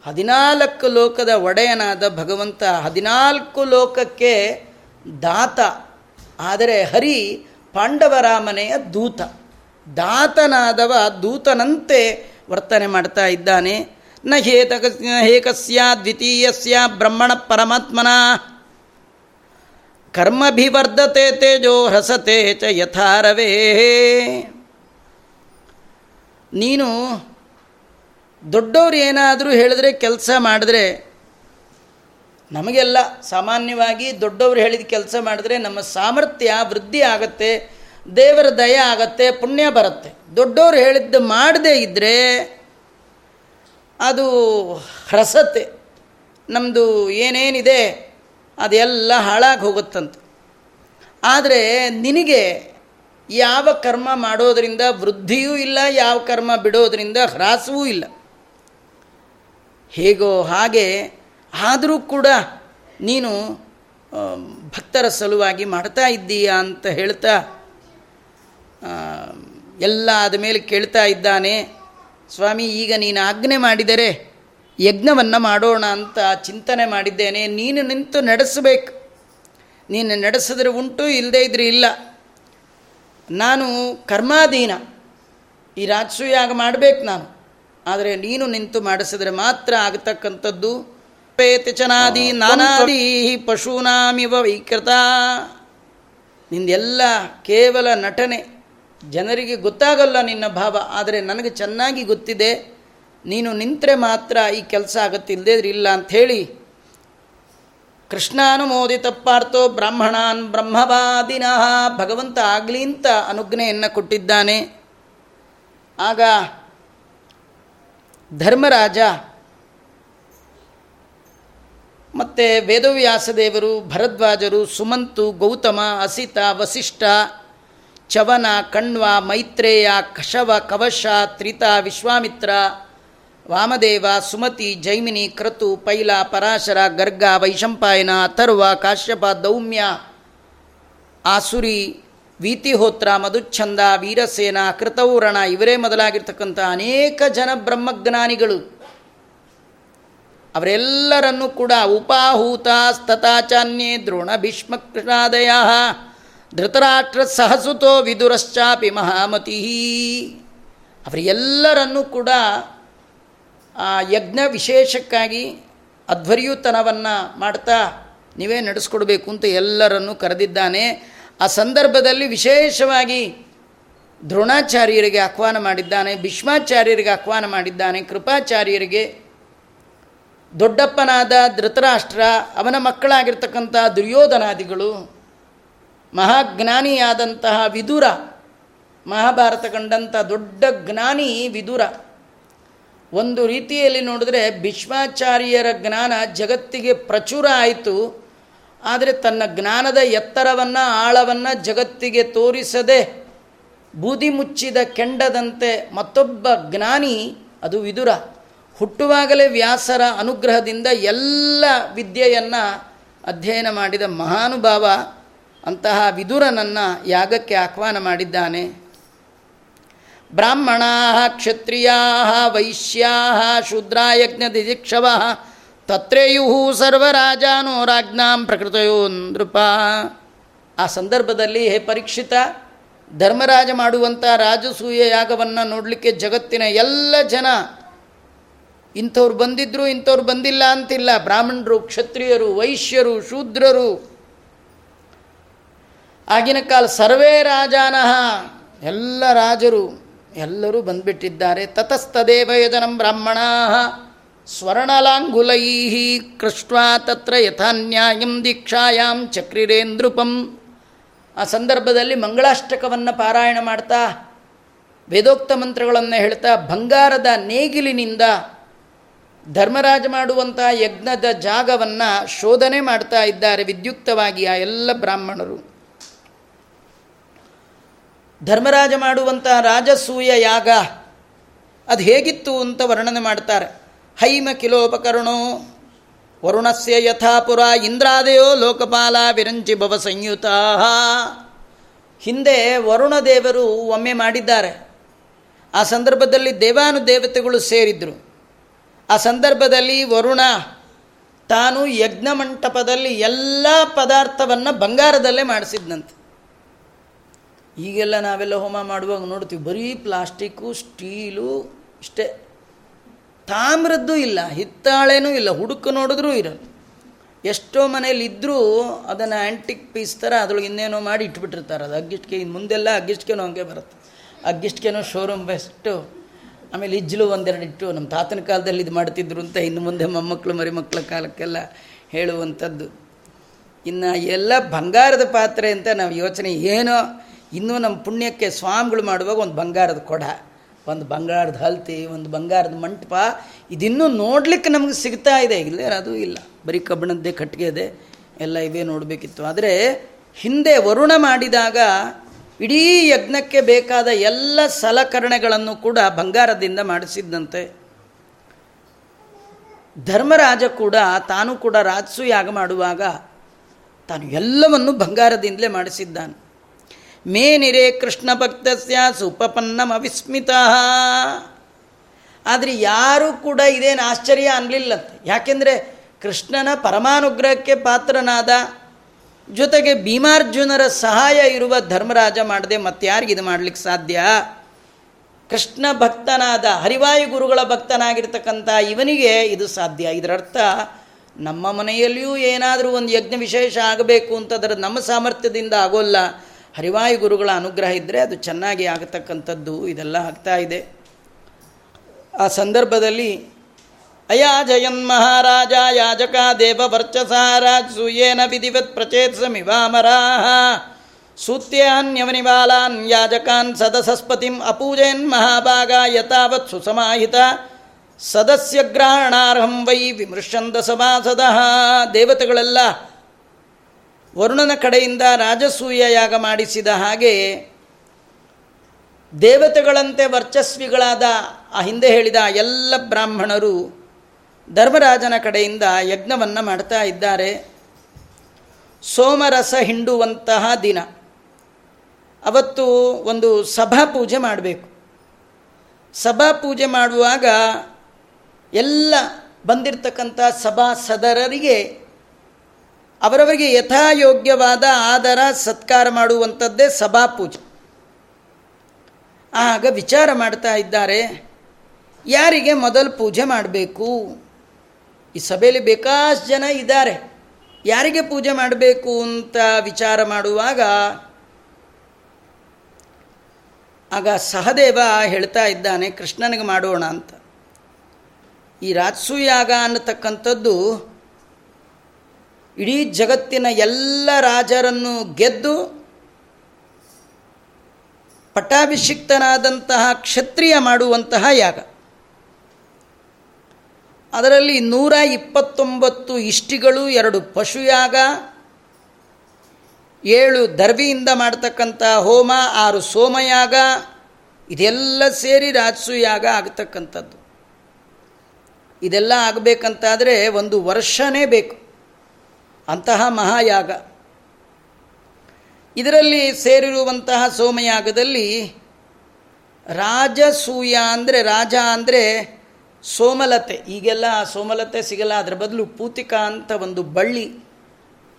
ಹದಿನಾಲ್ಕು ಲೋಕದ ಒಡೆಯನಾದ ಭಗವಂತ ಹದಿನಾಲ್ಕು ಲೋಕಕ್ಕೆ ದಾತ. ಆದರೆ ಹರಿ ಪಾಂಡವರಾಮನೆಯ ದೂತ. ದಾತನಾದವ ದೂತನಂತೆ ವರ್ತನೆ ಮಾಡ್ತಾ ಇದ್ದಾನೆ. ನ ಹೇತಕ, ಹೇಕಸ್ಯ, ದ್ವಿತೀಯಸ್ಯ, ಬ್ರಹ್ಮಣ ಪರಮಾತ್ಮನ. ಕರ್ಮಭಿವರ್ಧತೆ ತೇಜೋ ಹಸತೆ ಚ ಯಥಾರವೇ. ನೀನು ದೊಡ್ಡವ್ರು ಏನಾದರೂ ಹೇಳಿದ್ರೆ ಕೆಲಸ ಮಾಡಿದ್ರೆ, ನಮಗೆಲ್ಲ ಸಾಮಾನ್ಯವಾಗಿ ದೊಡ್ಡವರು ಹೇಳಿದ ಕೆಲಸ ಮಾಡಿದ್ರೆ ನಮ್ಮ ಸಾಮರ್ಥ್ಯ ವೃದ್ಧಿ ಆಗತ್ತೆ, ದೇವರ ದಯ ಆಗತ್ತೆ, ಪುಣ್ಯ ಬರುತ್ತೆ. ದೊಡ್ಡವರು ಹೇಳಿದ್ದು ಮಾಡದೇ ಇದ್ದರೆ ಅದು ಹ್ರಸತೆ ನಮ್ಮದು ಏನೇನಿದೆ ಅದೆಲ್ಲ ಹಾಳಾಗಿ ಹೋಗುತ್ತಂತೆ. ಆದರೆ ನಿನಗೆ ಯಾವ ಕರ್ಮ ಮಾಡೋದರಿಂದ ವೃದ್ಧಿಯೂ ಇಲ್ಲ, ಯಾವ ಕರ್ಮ ಬಿಡೋದರಿಂದ ಹ್ರಾಸವೂ ಇಲ್ಲ. ಹೇಗೋ ಹಾಗೆ ಆದರೂ ಕೂಡ ನೀನು ಭಕ್ತರ ಸಲುವಾಗಿ ಮಾಡ್ತಾ ಇದ್ದೀಯಾ ಅಂತ ಹೇಳ್ತಾ ಎಲ್ಲ ಆದಮೇಲೆ ಕೇಳ್ತಾ ಇದ್ದಾನೆ. ಸ್ವಾಮಿ ಈಗ ನೀನು ಆಜ್ಞೆ ಮಾಡಿದರೆ ಯಜ್ಞವನ್ನು ಮಾಡೋಣ ಅಂತ ಚಿಂತನೆ ಮಾಡಿದ್ದೇನೆ. ನೀನು ನಿಂತು ನಡೆಸಬೇಕು. ನೀನು ನಡೆಸಿದ್ರೆ ಉಂಟು ಇಲ್ಲದೇ ಇದ್ರೆ ಇಲ್ಲ. ನಾನು ಕರ್ಮಾಧೀನ. ಈ ರಾಜಸೂಯಾಗ ಮಾಡಬೇಕು ನಾನು. ಆದರೆ ನೀನು ನಿಂತು ಮಾಡಿಸಿದ್ರೆ ಮಾತ್ರ ಆಗತಕ್ಕಂಥದ್ದು. ಪೇತಿ ಚನಾದಿ ನಾನಾದಿ ಪಶೂನಾಮಿವ ವೈಕೃತ. ನಿಂದೆಲ್ಲ ಕೇವಲ ನಟನೆ. ಜನರಿಗೆ ಗೊತ್ತಾಗಲ್ಲ ನಿನ್ನ ಭಾವ, ಆದರೆ ನನಗೆ ಚೆನ್ನಾಗಿ ಗೊತ್ತಿದೆ. ನೀನು ನಿಂತರೆ ಮಾತ್ರ ಈ ಕೆಲಸ ಆಗತ್ತಿಲ್ಲದೆ ಇಲ್ಲ ಅಂಥೇಳಿ ಕೃಷ್ಣಾನುಮೋದಿತ ಪಾರ್ಥೋ ಬ್ರಾಹ್ಮಣಾನ್ ಬ್ರಹ್ಮವಾದಿನಃ, ಭಗವಂತ ಆಗಲಿ ಅಂತ ಅನುಜ್ಞೆಯನ್ನು ಕೊಟ್ಟಿದ್ದಾನೆ. ಆಗ ಧರ್ಮರಾಜ ಮತ್ತು ವೇದವ್ಯಾಸದೇವರು, ಭರದ್ವಾಜರು, ಸುಮಂತು, ಗೌತಮ, ಅಸಿತ, ವಸಿಷ್ಠ ಚವನ, ಕಣ್ವ, ಮೈತ್ರೇಯ, ಕಶವ, ಕವಶ, ತ್ರಿತ, ವಿಶ್ವಾಮಿತ್ರ, ವಾಮದೇವ, ಸುಮತಿ, ಜೈಮಿನಿ, ಕ್ರತು, ಪೈಲ, ಪರಾಶರ, ಗರ್ಗ, ವೈಶಂಪಾಯನ, ಅಥರ್ವ, ಕಾಶ್ಯಪ, ದೌಮ್ಯ, ಆಸುರಿ, ವೀತಿಹೋತ್ರ, ಮಧುಚ್ಛಂದ, ವೀರಸೇನ, ಕೃತೌರಣ ಇವರೇ ಮೊದಲಾಗಿರ್ತಕ್ಕಂಥ ಅನೇಕ ಜನ ಬ್ರಹ್ಮಜ್ಞಾನಿಗಳು. ಅವರೆಲ್ಲರನ್ನೂ ಕೂಡ ಉಪಾಹೂತ ಸ್ತತಾಚಾನ್ಯೇ ದ್ರೋಣ ಭೀಷ್ಮ ಕೃಷ್ಣಾದಯ ಧೃತರಾಷ್ಟ್ರ ಸಹಸುತೋ ವಿದುರಶ್ಚಾಪಿ ಮಹಾಮತಿ. ಅವರೆಲ್ಲರನ್ನೂ ಕೂಡ ಆ ಯಜ್ಞ ವಿಶೇಷಕ್ಕಾಗಿ ಅಧ್ವರ್ಯುತನವನ್ನು ಮಾಡ್ತಾ ನೀವೇ ನಡೆಸ್ಕೊಡ್ಬೇಕು ಅಂತ ಎಲ್ಲರನ್ನೂ ಕರೆದಿದ್ದಾನೆ. ಆ ಸಂದರ್ಭದಲ್ಲಿ ವಿಶೇಷವಾಗಿ ದ್ರೋಣಾಚಾರ್ಯರಿಗೆ ಆಹ್ವಾನ ಮಾಡಿದ್ದಾನೆ, ಭೀಷ್ಮಾಚಾರ್ಯರಿಗೆ ಆಹ್ವಾನ ಮಾಡಿದ್ದಾನೆ, ಕೃಪಾಚಾರ್ಯರಿಗೆ. ದೊಡ್ಡಪ್ಪನಾದ ಧೃತರಾಷ್ಟ್ರ, ಅವನ ಮಕ್ಕಳಾಗಿರ್ತಕ್ಕಂಥ ದುರ್ಯೋಧನಾದಿಗಳು ಮಹಾಜ್ಞಾನಿಯಾದಂತಹ ವಿದುರ, ಮಹಾಭಾರತ ಕಂಡಂಥ ದೊಡ್ಡ ಜ್ಞಾನಿ ವಿದುರ. ಒಂದು ರೀತಿಯಲ್ಲಿ ನೋಡಿದ್ರೆ ಭೀಷ್ಮಾಚಾರ್ಯರ ಜ್ಞಾನ ಜಗತ್ತಿಗೆ ಪ್ರಚುರ ಆಯಿತು. ಆದರೆ ತನ್ನ ಜ್ಞಾನದ ಎತ್ತರವನ್ನು, ಆಳವನ್ನು ಜಗತ್ತಿಗೆ ತೋರಿಸದೆ ಬೂದಿ ಮುಚ್ಚಿದ ಕೆಂಡದಂತೆ ಮತ್ತೊಬ್ಬ ಜ್ಞಾನಿ, ಅದು ವಿದುರ. ಹುಟ್ಟುವಾಗಲೇ ವ್ಯಾಸರ ಅನುಗ್ರಹದಿಂದ ಎಲ್ಲ ವಿದ್ಯೆಯನ್ನು ಅಧ್ಯಯನ ಮಾಡಿದ ಮಹಾನುಭಾವ ಅಂತಹ ವಿದುರನನ್ನು ಯಾಗಕ್ಕೆ ಆಹ್ವಾನ ಮಾಡಿದ್ದಾನೆ. ಬ್ರಾಹ್ಮಣಾ ಕ್ಷತ್ರಿಯಾ ವೈಶ್ಯಾ ಶೂದ್ರಾಯಜ್ಞದಿದಿಕ್ಷವ ತತ್ರೇಯು ಸರ್ವರಾಜಾನೋ ರಾಜ್ಞಾಂ ಪ್ರಕೃತಯೋ ನೃಪ. ಆ ಸಂದರ್ಭದಲ್ಲಿ ಹೇ ಪರೀಕ್ಷಿತ, ಧರ್ಮರಾಜ ಮಾಡುವಂಥ ರಾಜಸೂಯ ಯಾಗವನ್ನು ನೋಡಲಿಕ್ಕೆ ಜಗತ್ತಿನ ಎಲ್ಲ ಜನ, ಇಂಥವ್ರು ಬಂದಿದ್ರು ಇಂಥವ್ರು ಬಂದಿಲ್ಲ ಅಂತಿಲ್ಲ. ಬ್ರಾಹ್ಮಣರು, ಕ್ಷತ್ರಿಯರು, ವೈಶ್ಯರು, ಶೂದ್ರರು ಆಗಿನ ಕಾಲ ಸರ್ವೇ ರಾಜಾನಃ. ಎಲ್ಲ ರಾಜರು, ಎಲ್ಲರೂ ಬಂದ್ಬಿಟ್ಟಿದ್ದಾರೆ. ತತಸ್ತದೇವ ಯಜನಂ ಬ್ರಾಹ್ಮಣಾ. ಸ್ವರ್ಣಲಾಂಗುಲೈ ಕೃಷ್ಣ ತತ್ರ ಯಥಾನ್ಯಾಯಂ ದೀಕ್ಷಾಯಾಂ ಚಕ್ರಿರೇಂದ್ರುಪಂ. ಆ ಸಂದರ್ಭದಲ್ಲಿ ಮಂಗಳಾಷ್ಟಕವನ್ನು ಪಾರಾಯಣ ಮಾಡ್ತಾ, ವೇದೋಕ್ತ ಮಂತ್ರಗಳನ್ನು ಹೇಳ್ತಾ, ಬಂಗಾರದ ನೇಗಿಲಿನಿಂದ ಧರ್ಮರಾಜ ಮಾಡುವಂಥ ಯಜ್ಞದ ಜಾಗವನ್ನು ಶೋಧನೆ ಮಾಡ್ತಾ ಇದ್ದಾರೆ ವಿದ್ಯುಕ್ತವಾಗಿ ಆ ಎಲ್ಲ ಬ್ರಾಹ್ಮಣರು. ಧರ್ಮರಾಜ ಮಾಡುವಂಥ ರಾಜಸೂಯ ಯಾಗ, ಅದು ಹೇಗಿತ್ತು ಅಂತ ವರ್ಣನೆ ಮಾಡ್ತಾರೆ. ಹೈಮ ಕಿಲೋಪಕರಣೋ, ವರುಣಸ್ಯ ಯಥಾಪುರ, ಇಂದ್ರಾದಯೋ ಲೋಕಪಾಲ ವಿರಂಚಿ ಭವ ಸಂಯುತ ಹಿಂದೆ ವರುಣ ದೇವರು ಒಮ್ಮೆ ಮಾಡಿದ್ದಾರೆ. ಆ ಸಂದರ್ಭದಲ್ಲಿ ದೇವಾನು ದೇವತೆಗಳು ಸೇರಿದ್ರು. ಆ ಸಂದರ್ಭದಲ್ಲಿ ವರುಣ ತಾನು ಯಜ್ಞ ಮಂಟಪದಲ್ಲಿ ಎಲ್ಲ ಪದಾರ್ಥವನ್ನು ಬಂಗಾರದಲ್ಲೇ ಮಾಡಿಸಿದ್ನಂತೆ. ಈಗೆಲ್ಲ ನಾವೆಲ್ಲ ಹೋಮ ಮಾಡುವಾಗ ನೋಡ್ತೀವಿ, ಬರೀ ಪ್ಲಾಸ್ಟಿಕ್ಕು, ಸ್ಟೀಲು ಇಷ್ಟೇ. ತಾಮ್ರದ್ದು ಇಲ್ಲ, ಹಿತ್ತಾಳೆನೂ ಇಲ್ಲ, ಹುಡುಕು ನೋಡಿದ್ರೂ ಇರಲ್ಲ. ಎಷ್ಟೋ ಮನೇಲಿ ಇದ್ದರೂ ಅದನ್ನು ಆ್ಯಂಟಿಕ್ ಪೀಸ್ ಥರ ಅದ್ರೊಳಗೆ ಇನ್ನೇನೋ ಮಾಡಿ ಇಟ್ಬಿಟ್ಟಿರ್ತಾರೆ. ಅದು ಅಗ್ಗಿಷ್ಟಿಗೆ ಮುಂದೆಲ್ಲ ಅಗ್ಗಿಷ್ಟಿಗೆನೋ ಹಂಗೆ ಬರುತ್ತೆ. ಅಗ್ಗಿಷ್ಟಿಗೆನೋ ಶೋರೂಮ್ ಬೆಸ್ಟು ಆಮೇಲೆ ಇಜ್ಜಲು ಒಂದೆರಡು ಇಟ್ಟು, ನಮ್ಮ ತಾತನ ಕಾಲದಲ್ಲಿ ಇದು ಮಾಡ್ತಿದ್ರು ಅಂತ ಇನ್ನು ಮುಂದೆ ಮೊಮ್ಮಕ್ಕಳು ಮರಿಮಕ್ಕಳ ಕಾಲಕ್ಕೆಲ್ಲ ಹೇಳುವಂಥದ್ದು. ಇನ್ನು ಎಲ್ಲ ಬಂಗಾರದ ಪಾತ್ರೆ ಅಂತ ನಾವು ಯೋಚನೆ ಏನೋ ಇನ್ನೂ ನಮ್ಮ ಪುಣ್ಯಕ್ಕೆ ಸ್ವಾಮಿಗಳು ಮಾಡುವಾಗ ಒಂದು ಬಂಗಾರದ ಕೊಡ, ಒಂದು ಬಂಗಾರದ ಹಲ್ತಿ, ಒಂದು ಬಂಗಾರದ ಮಂಟಪ, ಇದಿನ್ನೂ ನೋಡಲಿಕ್ಕೆ ನಮಗೆ ಸಿಗ್ತಾ ಇದೆ. ಇಲ್ಲ, ಅದು ಇಲ್ಲ. ಬರೀ ಕಬ್ಬಿಣದ್ದೇ ಕಟ್ಟಿಗೆ ಇದೆ. ಎಲ್ಲ ಇವೇ ನೋಡಬೇಕಿತ್ತು. ಆದರೆ ಹಿಂದೆ ವರುಣ ಮಾಡಿದಾಗ ಇಡೀ ಯಜ್ಞಕ್ಕೆ ಬೇಕಾದ ಎಲ್ಲ ಸಲಕರಣೆಗಳನ್ನು ಕೂಡ ಬಂಗಾರದಿಂದ ಮಾಡಿಸಿದ್ದಂತೆ. ಧರ್ಮರಾಜ ಕೂಡ, ತಾನು ಕೂಡ ರಾಜಸು ಯಾಗ ಮಾಡುವಾಗ ತಾನು ಎಲ್ಲವನ್ನು ಬಂಗಾರದಿಂದಲೇ ಮಾಡಿಸಿದ್ದಾನೆ. ಮೇನಿರೆ ಕೃಷ್ಣ ಭಕ್ತಸ್ಯ ಸುಪಪನ್ನಮ ಅವಿಸ್ಮಿತ ಆದರೆ ಯಾರೂ ಕೂಡ ಇದೇನು ಆಶ್ಚರ್ಯ ಅನ್ನಲಿಲ್ಲಂತೆ ಯಾಕೆಂದರೆ ಕೃಷ್ಣನ ಪರಮಾನುಗ್ರಹಕ್ಕೆ ಪಾತ್ರನಾದ ಜೊತೆಗೆ ಭೀಮಾರ್ಜುನರ ಸಹಾಯ ಇರುವ ಧರ್ಮರಾಜ ಮಾಡದೆ ಮತ್ತಾರಿಗೆ ಇದು ಮಾಡಲಿಕ್ಕೆ ಸಾಧ್ಯ? ಕೃಷ್ಣ ಭಕ್ತನಾದ ಹರಿವಾಯು ಗುರುಗಳ ಭಕ್ತನಾಗಿರ್ತಕ್ಕಂಥ ಇವನಿಗೆ ಇದು ಸಾಧ್ಯ. ಇದರರ್ಥ ನಮ್ಮ ಮನೆಯಲ್ಲಿಯೂ ಏನಾದರೂ ಒಂದು ಯಜ್ಞ ವಿಶೇಷ ಆಗಬೇಕು ಅಂತಂದ್ರೆ ನಮ್ಮ ಸಾಮರ್ಥ್ಯದಿಂದ ಆಗೋಲ್ಲ. ಹರಿವಾಯು ಗುರುಗಳ ಅನುಗ್ರಹ ಇದ್ದರೆ ಅದು ಚೆನ್ನಾಗಿ ಆಗತಕ್ಕಂಥದ್ದು ಇದೆಲ್ಲ ಆಗ್ತಾ ಇದೆ. ಆ ಸಂದರ್ಭದಲ್ಲಿ ಅಯಾಜಯನ್ ಮಹಾರಾಜ ಯಾಜಕ ದೇವ ವರ್ಚಸಾರಾಜ್ ಸೂಯೇನ ವಿಧಿವತ್ ಪ್ರಚೇತ್ಸಮಿವಾಮರಾಹ ಸೂತ್ಯಾನ್ಯವನಿವಾಲಾನ್ ಯಾಜಕಾನ್ ಸದಸಸ್ಪತಿಂ ಅಪೂಜಯನ್ ಮಹಾಭಾಗ ಯಥಾವತ್ ಸುಸಮಾಹಿತ ಸದಸ್ಯ ಗ್ರಹಣಾರ್ಹಂ ವೈ ವಿಮೃಶಂದ ಸಭಾಸದ ದೇವತೆಗಳೆಲ್ಲ ವರುಣನ ಕಡೆಯಿಂದ ರಾಜಸೂಯ ಯಾಗ ಮಾಡಿಸಿದ ಹಾಗೆ ದೇವತೆಗಳಂತೆ ವರ್ಚಸ್ವಿಗಳಾದ, ಆ ಹಿಂದೆ ಹೇಳಿದ ಎಲ್ಲ ಬ್ರಾಹ್ಮಣರು ಧರ್ಮರಾಜನ ಕಡೆಯಿಂದ ಯಜ್ಞವನ್ನು ಮಾಡ್ತಾ ಇದ್ದಾರೆ. ಸೋಮರಸ ಹಿಂಡುವಂತಹ ದಿನ. ಅವತ್ತು ಒಂದು ಸಭಾ ಪೂಜೆ ಮಾಡಬೇಕು. ಸಭಾ ಪೂಜೆ ಮಾಡುವಾಗ ಎಲ್ಲ ಬಂದಿರತಕ್ಕಂಥ ಸಭಾಸದರರಿಗೆ ಅವರವರಿಗೆ ಯಥಾಯೋಗ್ಯವಾದ ಆದರ, ಸತ್ಕಾರ ಮಾಡುವಂಥದ್ದೇ ಸಭಾ ಪೂಜೆ ಆಗ ವಿಚಾರ ಮಾಡ್ತಾ ಇದ್ದಾರೆ, ಯಾರಿಗೆ ಮೊದಲು ಪೂಜೆ ಮಾಡಬೇಕು? ಈ ಸಭೆಯಲ್ಲಿ ಬೇಕಾಷ್ಟು ಜನ ಇದ್ದಾರೆ, ಯಾರಿಗೆ ಪೂಜೆ ಮಾಡಬೇಕು ಅಂತ ವಿಚಾರ ಮಾಡುವಾಗ, ಆಗ ಸಹದೇವ ಹೇಳ್ತಾ ಇದ್ದಾನೆ, ಕೃಷ್ಣನಿಗೆ ಮಾಡೋಣ ಅಂತ. ಈ ರಾಜಸೂಯಾಗ ಅನ್ನತಕ್ಕಂಥದ್ದು ಇಡೀ ಜಗತ್ತಿನ ಎಲ್ಲ ರಾಜರನ್ನು ಗೆದ್ದು ಪಟ್ಟಾಭಿಷಿಕ್ತನಾದಂತಹ ಕ್ಷತ್ರಿಯ ಮಾಡುವಂತಹ ಯಾಗ. ಅದರಲ್ಲಿ ನೂರ ಇಪ್ಪತ್ತೊಂಬತ್ತು ಇಷ್ಟಿಗಳು, ಎರಡು ಪಶುಯಾಗ ಏಳು ದರ್ವಿಯಿಂದ ಮಾಡ್ತಕ್ಕಂಥ ಹೋಮ, ಆರು ಸೋಮಯಾಗ, ಇದೆಲ್ಲ ಸೇರಿ ರಾಜಸೂಯಾಗ ಆಗತಕ್ಕಂಥದ್ದು. ಇದೆಲ್ಲ ಆಗಬೇಕಂತಾದರೆ ಒಂದು ವರ್ಷನೇ ಬೇಕು. ಅಂತಹ ಮಹಾಯಾಗ. ಇದರಲ್ಲಿ ಸೇರಿರುವಂತಹ ಸೋಮಯಾಗದಲ್ಲಿ ರಾಜಸೂಯ ಅಂದರೆ ರಾಜ ಅಂದರೆ ಸೋಮಲತೆ. ಈಗೆಲ್ಲ ಸೋಮಲತೆ ಸಿಗಲ್ಲ, ಅದರ ಬದಲು ಪೂತಿಕಾ ಅಂತ ಒಂದು ಬಳ್ಳಿ